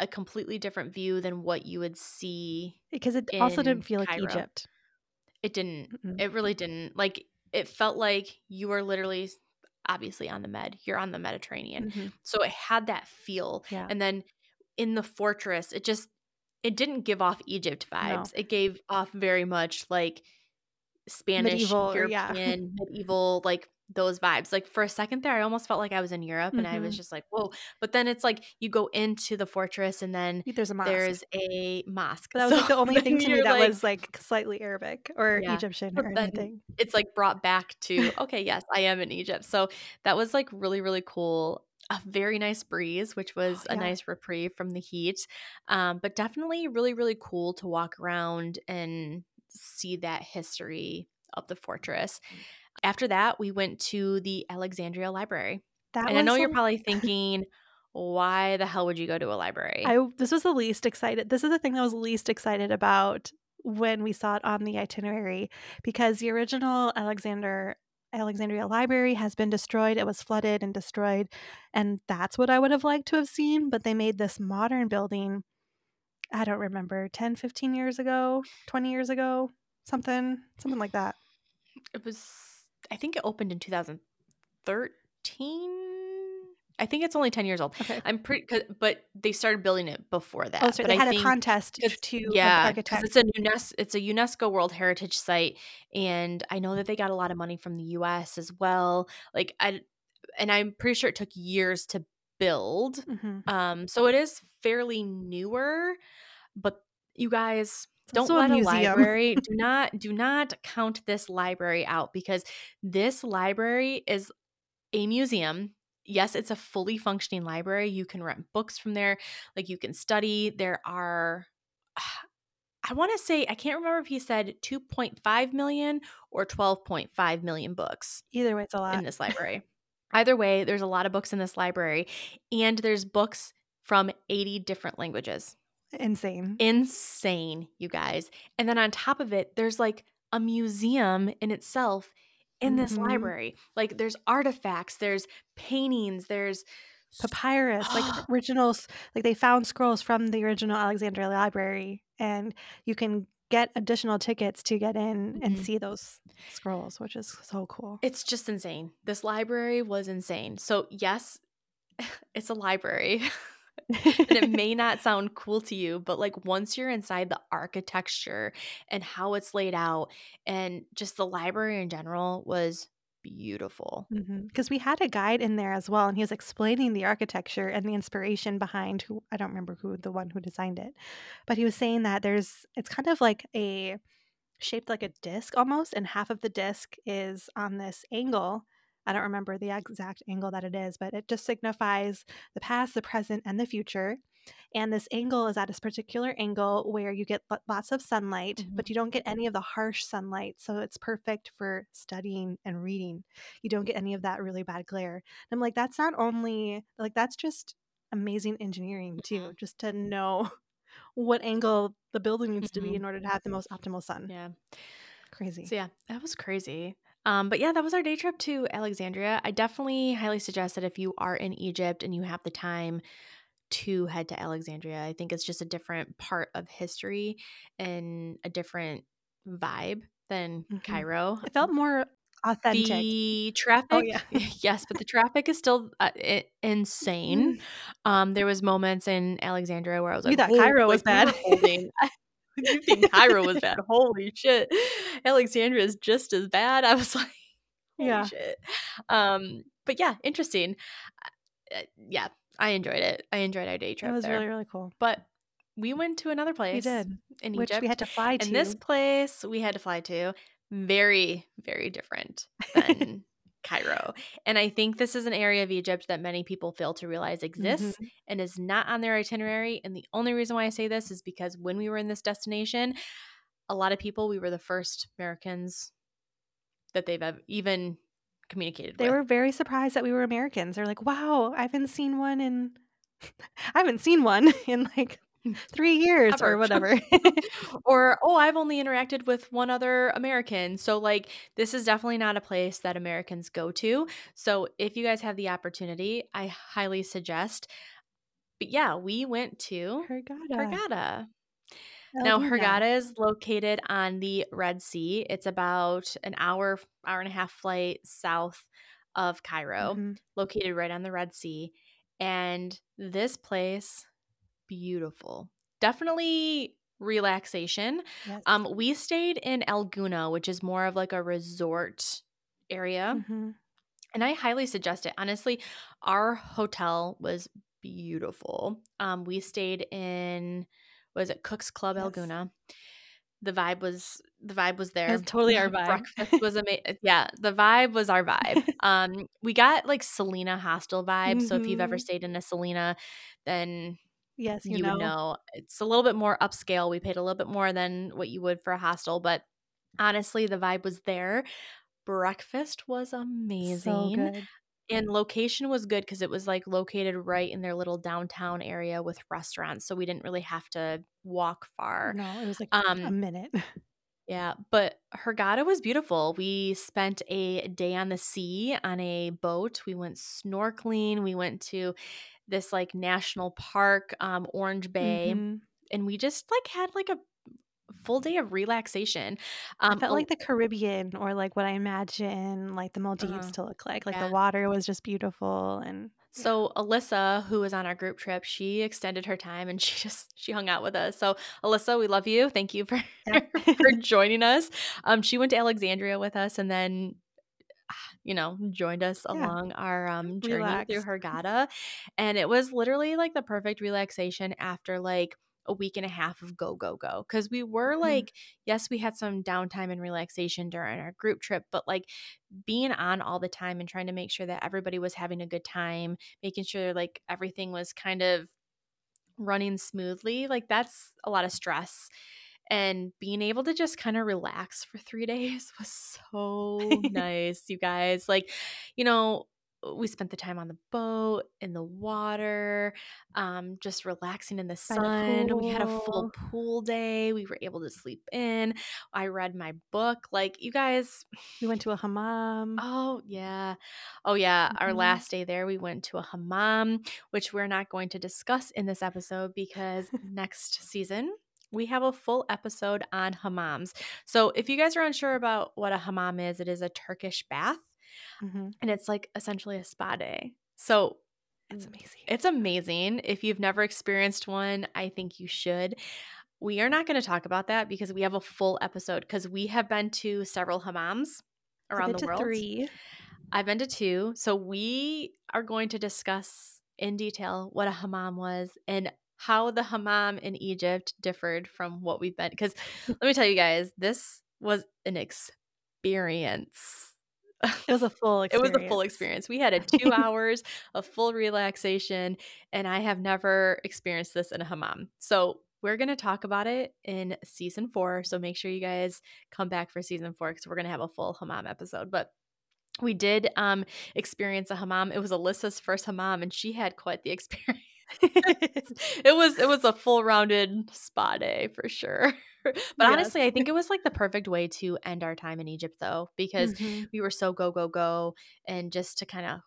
a completely different view than what you would see. because it also didn't feel like Cairo. Egypt. It didn't. Mm-mm. It really didn't. Like, it felt like you were literally obviously on the med. You're on the Mediterranean. Mhm. So it had that feel. Yeah. And then in the fortress, it just it didn't give off Egypt vibes. It gave off very much like Spanish, Medieval, or- yeah. European, medieval, like those vibes. Like for a second there, I almost felt like I was in Europe and I was Mhm. just like, whoa. But then it's like you go into the fortress and then There's a mosque. there's a mosque. That was like the only thing to me that like- was like slightly Arabic or Yeah. Egyptian or anything. it's like brought back to okay yes i am in egypt so that was like really really cool a very nice breeze which was a yeah. nice reprieve from the heat um, but definitely really really cool to walk around and see that history of the fortress after that we went to the alexandria library That and i know you're probably thinking why the hell would you go to a library I this was the least excited. This is the thing I was least excited about when we saw it on the itinerary because the original Alexander Alexandria Library has been destroyed. It was flooded and destroyed, and that's what I would have liked to have seen, but they made this modern building I don't remember 10 15 years ago, 20 years ago, something something like that. it was i think it opened in 2013 i think it's only 10 years old Okay. I'm pretty, but they started building it before that. Oh, so but they I had a contest to yeah, because it's a UNESCO, it's a UNESCO World Heritage Site, and I know that they got a lot of money from the U.S. as well. Like I, and I'm pretty sure it took years to build. Mhm. Um, so it is fairly newer, but you guys don't also a let a, library do not do not count this library out because this library is a museum yes it's a fully functioning library you can rent books from there like you can study there are i want to say i can't remember if he said 2.5 million or 12.5 million books Either way, it's a lot. in this library. Either way, there's a lot of books in this library, and there's books from 80 different languages. Insane. Insane, you guys. And then on top of it, there's like a museum in itself in this Mhm. library. Like there's artifacts, there's paintings, there's papyrus, like originals, like they found scrolls from the original Alexandria Library, and you can get additional tickets to get in and Mhm. see those scrolls, which is so cool. It's just insane. This library was insane. So, yes, it's a library. and it may not sound cool to you, but like once you're inside the architecture and how it's laid out and just the library in general was beautiful. Mm-hmm, because we had a guide in there as well, and he was explaining the architecture and the inspiration behind who I don't remember who the one who designed it, but he was saying that there's it's kind of like a shaped like a disc almost, and half of the disc is on this angle. I don't remember the exact angle that it is, but it just signifies the past, the present, and the future. and this angle is at a particular angle where you get lots of sunlight, Mhm. but you don't get any of the harsh sunlight. So it's perfect for studying and reading. You don't get any of that really bad glare. And I'm like, that's not only like that's just amazing engineering too, Mhm. just to know what angle the building needs to be Mhm. in order to have the most optimal sun. Yeah. Crazy. So yeah, that was crazy. Um, but yeah, that was our day trip to Alexandria. I definitely highly suggest that if you are in Egypt and you have the time to head to Alexandria, I think it's just a different part of history and a different vibe than Mhm. Cairo. It felt more authentic. The traffic, Oh, yeah. yes, but the traffic is still uh, insane. Um, there was moments in Alexandria where I was like, thought Cairo was like, we were bad. you think Cairo was bad? Holy shit! Alexandria is just as bad. I was like, holy Yeah. shit. Um, but yeah, interesting. Uh, yeah, I enjoyed it. I enjoyed our day trip. It was there. really, really cool. but we went to another place. We did, in which Egypt. we had to fly to. And this place we had to fly to, very, very different than Cairo. And I think this is an area of Egypt that many people fail to realize exists Mhm. and is not on their itinerary. And the only reason why I say this is because when we were in this destination, a lot of people, we were the first Americans that they've ev- even communicated They with. were very surprised that we were Americans. They're like, "Wow, I haven't seen one in I haven't seen one in like 3 years Ever. or whatever." or oh i've only interacted with one other american so like this is definitely not a place that americans go to so if you guys have the opportunity i highly suggest but yeah we went to. Hurghada. Now, El Gouna. Hurghada is located on the Red Sea. It's about an hour, hour and a half flight south of Cairo, Mhm. located right on the Red Sea. And this place, beautiful. Definitely relaxation. Yes. Um, we stayed in El Gouna, which is more of like a resort area. Mhm. And I highly suggest it. Honestly, our hotel was beautiful. Um, we stayed in was it Cook's Club Yes. Gouna. The vibe was the vibe was there. was totally our vibe. Breakfast was amazing. Yeah, the vibe was our vibe. um, we got like Selina hostel vibe. So if you've ever Mhm. stayed in a Selina, then Yes, you, you, know. know it's a little bit more upscale. We paid a little bit more than what you would for a hostel, but honestly, the vibe was there. Breakfast was amazing So good. and location was good because it was like located right in their little downtown area with restaurants so we didn't really have to walk far No, it was like a um minute. yeah but Hurghada was beautiful we spent a day on the sea on a boat we went snorkeling we went to this like national park um orange bay Mhm. and we just like had like a full day of relaxation um felt like the Caribbean or like what I imagine like the Maldives Uh-huh. to look like. Like Yeah. the water was just beautiful and So Alyssa, who was on our group trip, she extended her time and she just she hung out with us. So Alyssa, we love you. Thank you for Yeah. for joining us. Um, she went to Alexandria with us and then you know joined us Yeah. along our um journey through Relaxed. Hurghada, and it was literally like the perfect relaxation after like a week and a half of go go go because we were Mhm. like yes we had some downtime and relaxation during our group trip but like being on all the time and trying to make sure that everybody was having a good time making sure like everything was kind of running smoothly like that's a lot of stress and being able to just kind of relax for three days was so nice you guys like you know we spent the time on the boat in the water um just relaxing in the sun we had a full pool. day we were able to sleep in i read my book like you guys We went to a hammam. Oh, yeah. Oh, yeah. Our Mhm. last day there, we went to a hammam, which we're not going to discuss in this episode because next season we have a full episode on hammams. So, if you guys are unsure about what a hammam is, it is a Turkish bath Mhm. and it's like essentially a spa day. So, It's amazing. it's amazing. If you've never experienced one, I think you should. We are not going to talk about that because we have a full episode because we have been to several hammams around been the to world. three. I've been to two. So we are going to discuss in detail what a hammam was and how the hammam in Egypt differed from what we've been. Because let me tell you guys, this was an experience. It was a full experience. It was a full experience. We had a two hours of full relaxation, and I have never experienced this in a hammam. So we're going to talk about it in season four. So make sure you guys come back for season four because we're going to have a full hammam episode. But we did um, experience a hammam. It was Alyssa's first hammam, and she had quite the experience. it was it was a full rounded spa day for sure. but Yes. honestly, I think it was like the perfect way to end our time in Egypt though, because Mhm. we were so go go go, and just to kind of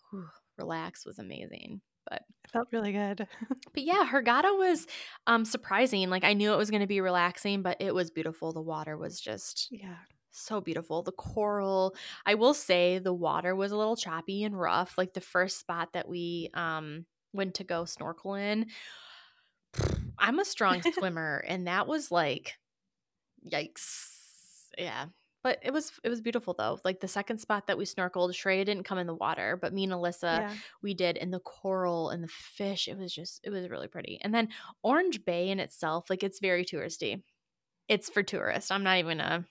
relax was amazing. But It felt really good. but yeah, Hurghada was um surprising. Like I knew it was going to be relaxing, but it was beautiful. The water was just Yeah. so beautiful. The coral. I will say the water was a little choppy and rough. Like the first spot that we um went to go snorkel in. I'm a strong swimmer and that was like yikes. Yeah. But it was it was beautiful though. Like the second spot that we snorkeled, Shreya didn't come in the water, but me and Alyssa yeah. we did and the coral and the fish, it was just it was really pretty. And then Orange Bay in itself, like it's very touristy. It's for tourists. I'm not even gonna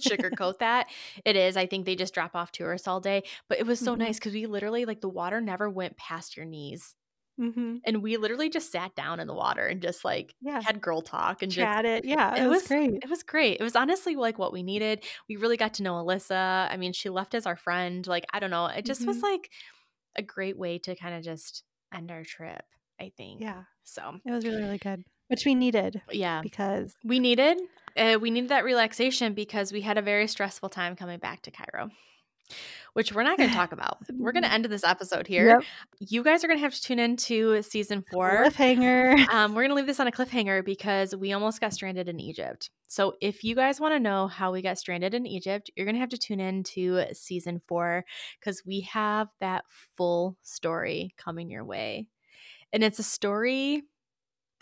sugarcoat that. It is. I think they just drop off tourists all day. But it was so Mhm. nice because we literally like the water never went past your knees. hmm And we literally just sat down in the water and just like Yeah. had girl talk and just Chat it. Yeah. It, it was, was great. it was great. It was honestly like what we needed. We really got to know Alyssa. I mean, she left as our friend. Like, I don't know. It just was Mhm. like a great way to kind of just end our trip, I think. Yeah. So, It was really, really good, which we needed yeah. because We needed uh, we needed that relaxation because we had a very stressful time coming back to Cairo, which we're not going to talk about. We're going to end this episode here. Yep. You guys are going to have to tune in to season four. cliffhanger. Um, we're going to leave this on a cliffhanger because we almost got stranded in Egypt. So, if you guys want to know how we got stranded in Egypt, you're going to have to tune in to season four because we have that full story coming your way. And it's a story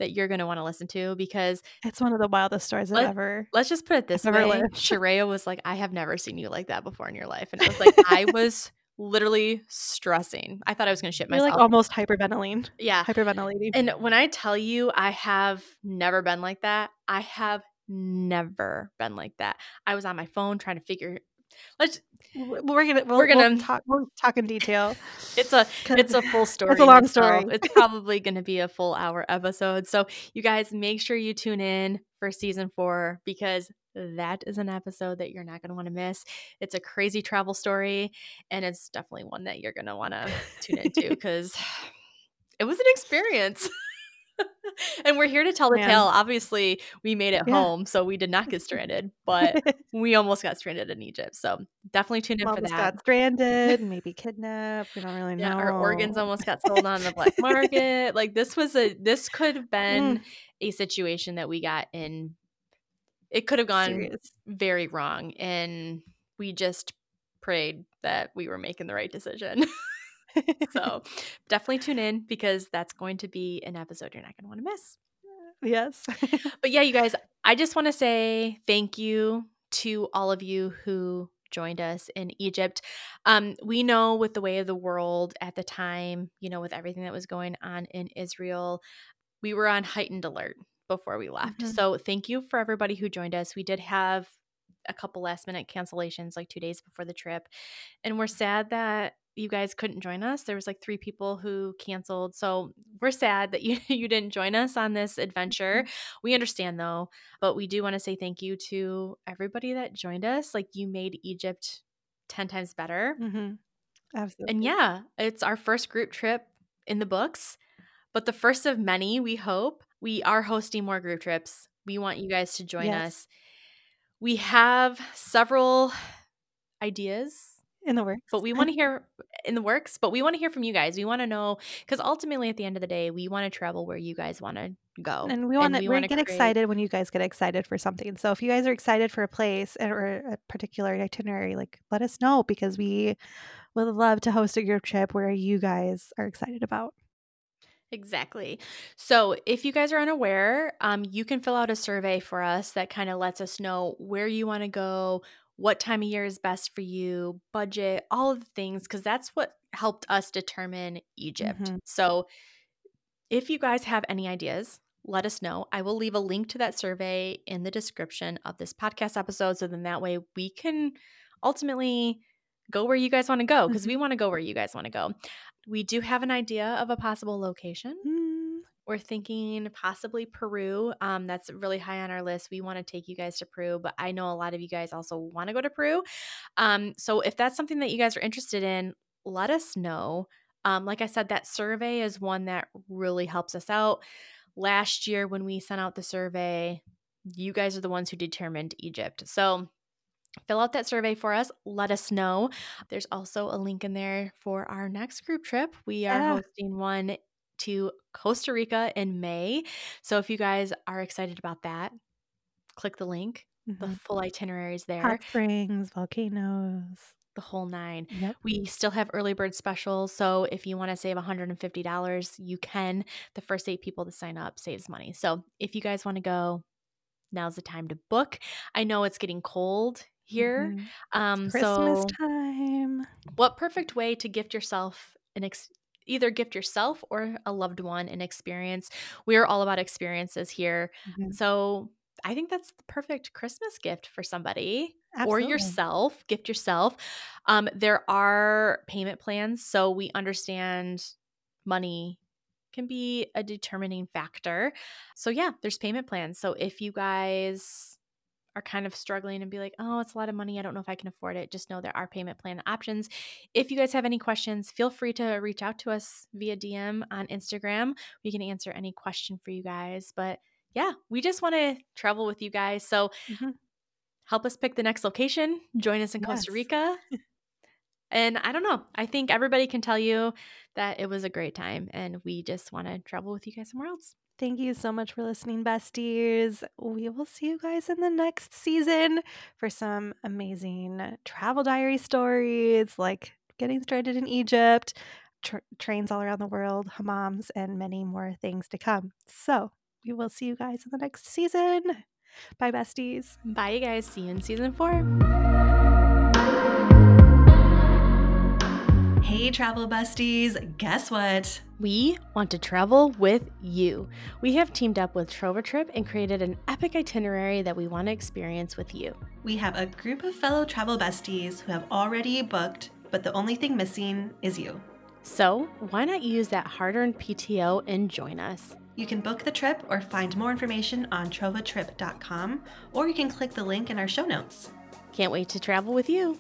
that you're going to want to listen to because It's one of the wildest stories I've Let- ever. let's just put it this way lived. Was like, I have never seen you like that before in your life. And I was like, I was literally stressing. I thought I was going to shit You're myself. like almost hyperventilating. yeah. Hyperventilating. And when I tell you I have never been like that, I have never been like that. I was on my phone trying to figure let's we're gonna we'll, we're we'll gonna- talk we'll talk in detail. it's a it's a full story. It's a long story. It's probably going to be a full hour episode. So you guys make sure you tune in for season 4 because that is an episode that you're not going to want to miss. It's a crazy travel story and it's definitely one that you're going to want to tune into cuz it was an experience. and we're here to tell the Man. tale. Obviously, we made it Yeah. home, so we did not get stranded, but we almost got stranded in Egypt. So definitely tune in for that. got stranded, maybe kidnapped. We don't really know. Yeah, our organs almost got sold on the black market. like this was a this could have been Mm. a situation that we got in. It could have gone Serious. very wrong, and we just prayed that we were making the right decision. So definitely tune in because that's going to be an episode you're not going to want to miss. yes. But yeah, you guys, I just want to say thank you to all of you who joined us in Egypt. Um, we know with the way of the world at the time, you know, with everything that was going on in Israel, we were on heightened alert before we left. Mhm. So thank you for everybody who joined us. We did have a couple last minute cancellations like two days before the trip. And we're sad that you guys couldn't join us. There was like three people who canceled. So we're sad that you you didn't join us on this adventure. We understand though, but we do want to say thank you to everybody that joined us. Like you made Egypt 10 times better. hmm Absolutely. And yeah, it's our first group trip in the books, but the first of many, we hope. We are hosting more group trips. We want you guys to join Yes. us. We have several ideas in the works. but we want to hear in the works but we want to hear from you guys we want to know because ultimately at the end of the day we want to travel where you guys want to go and we want to we get create- excited when you guys get excited for something. So if you guys are excited for a place or a particular itinerary, like let us know because we would love to host a group trip where you guys are excited about. exactly so if you guys are unaware um, you can fill out a survey for us that kind of lets us know where you want to go what time of year is best for you budget all of the things because that's what helped us determine egypt Mhm. so if you guys have any ideas let us know. I will leave a link to that survey in the description of this podcast episode. So then that way we can ultimately go where you guys want to go because Mhm. we want to go where you guys want to go. We do have an idea of a possible location. Mm, We're thinking possibly Peru. Um, that's really high on our list. We want to take you guys to Peru, but I know a lot of you guys also want to go to Peru. Um, so if that's something that you guys are interested in, let us know. Um, like I said, that survey is one that really helps us out. Last year, when we sent out the survey, you guys are the ones who determined Egypt. So fill out that survey for us. Let us know. There's also a link in there for our next group trip. We are Yeah. hosting one to Costa Rica in May. So if you guys are excited about that, click the link. The mhm. full itinerary is there, Hot springs, volcanoes. the whole nine. Yep. We still have early bird specials. So if you want to save $150, you can. The first eight people to sign up saves money. So if you guys want to go, now's the time to book. I know it's getting cold here. Mhm. Um, Christmas so time. what perfect way to gift yourself an ex- either gift yourself or a loved one an experience. We're all about experiences here. Mhm. So I think that's the perfect Christmas gift for somebody or yourself. Gift yourself. Um, there are payment plans, so we understand money can be a determining factor. So yeah, there's payment plans. So if you guys are kind of struggling and be like, oh, it's a lot of money. I don't know if I can afford it. Just know there are payment plan options. If you guys have any questions, feel free to reach out to us via DM on Instagram. We can answer any question for you guys. But yeah, we just want to travel with you guys. So Mhm. help us pick the next location. Join us in Costa Rica. And I don't know. I think everybody can tell you that it was a great time and we just want to travel with you guys somewhere else. Thank you so much for listening, besties. We will see you guys in the next season for some amazing travel diary stories like getting stranded in Egypt, tr- trains all around the world, hammams, and many more things to come. So we will see you guys in the next season. Bye, besties. Bye, you guys. See you in season four. Hey, travel besties. Guess what? We want to travel with you. We have teamed up with TrovaTrip and created an epic itinerary that we want to experience with you. We have a group of fellow travel besties who have already booked, but the only thing missing is you. So, why not use that hard earned PTO and join us? You can book the trip or find more information on trovatrip.com, or you can click the link in our show notes. Can't wait to travel with you.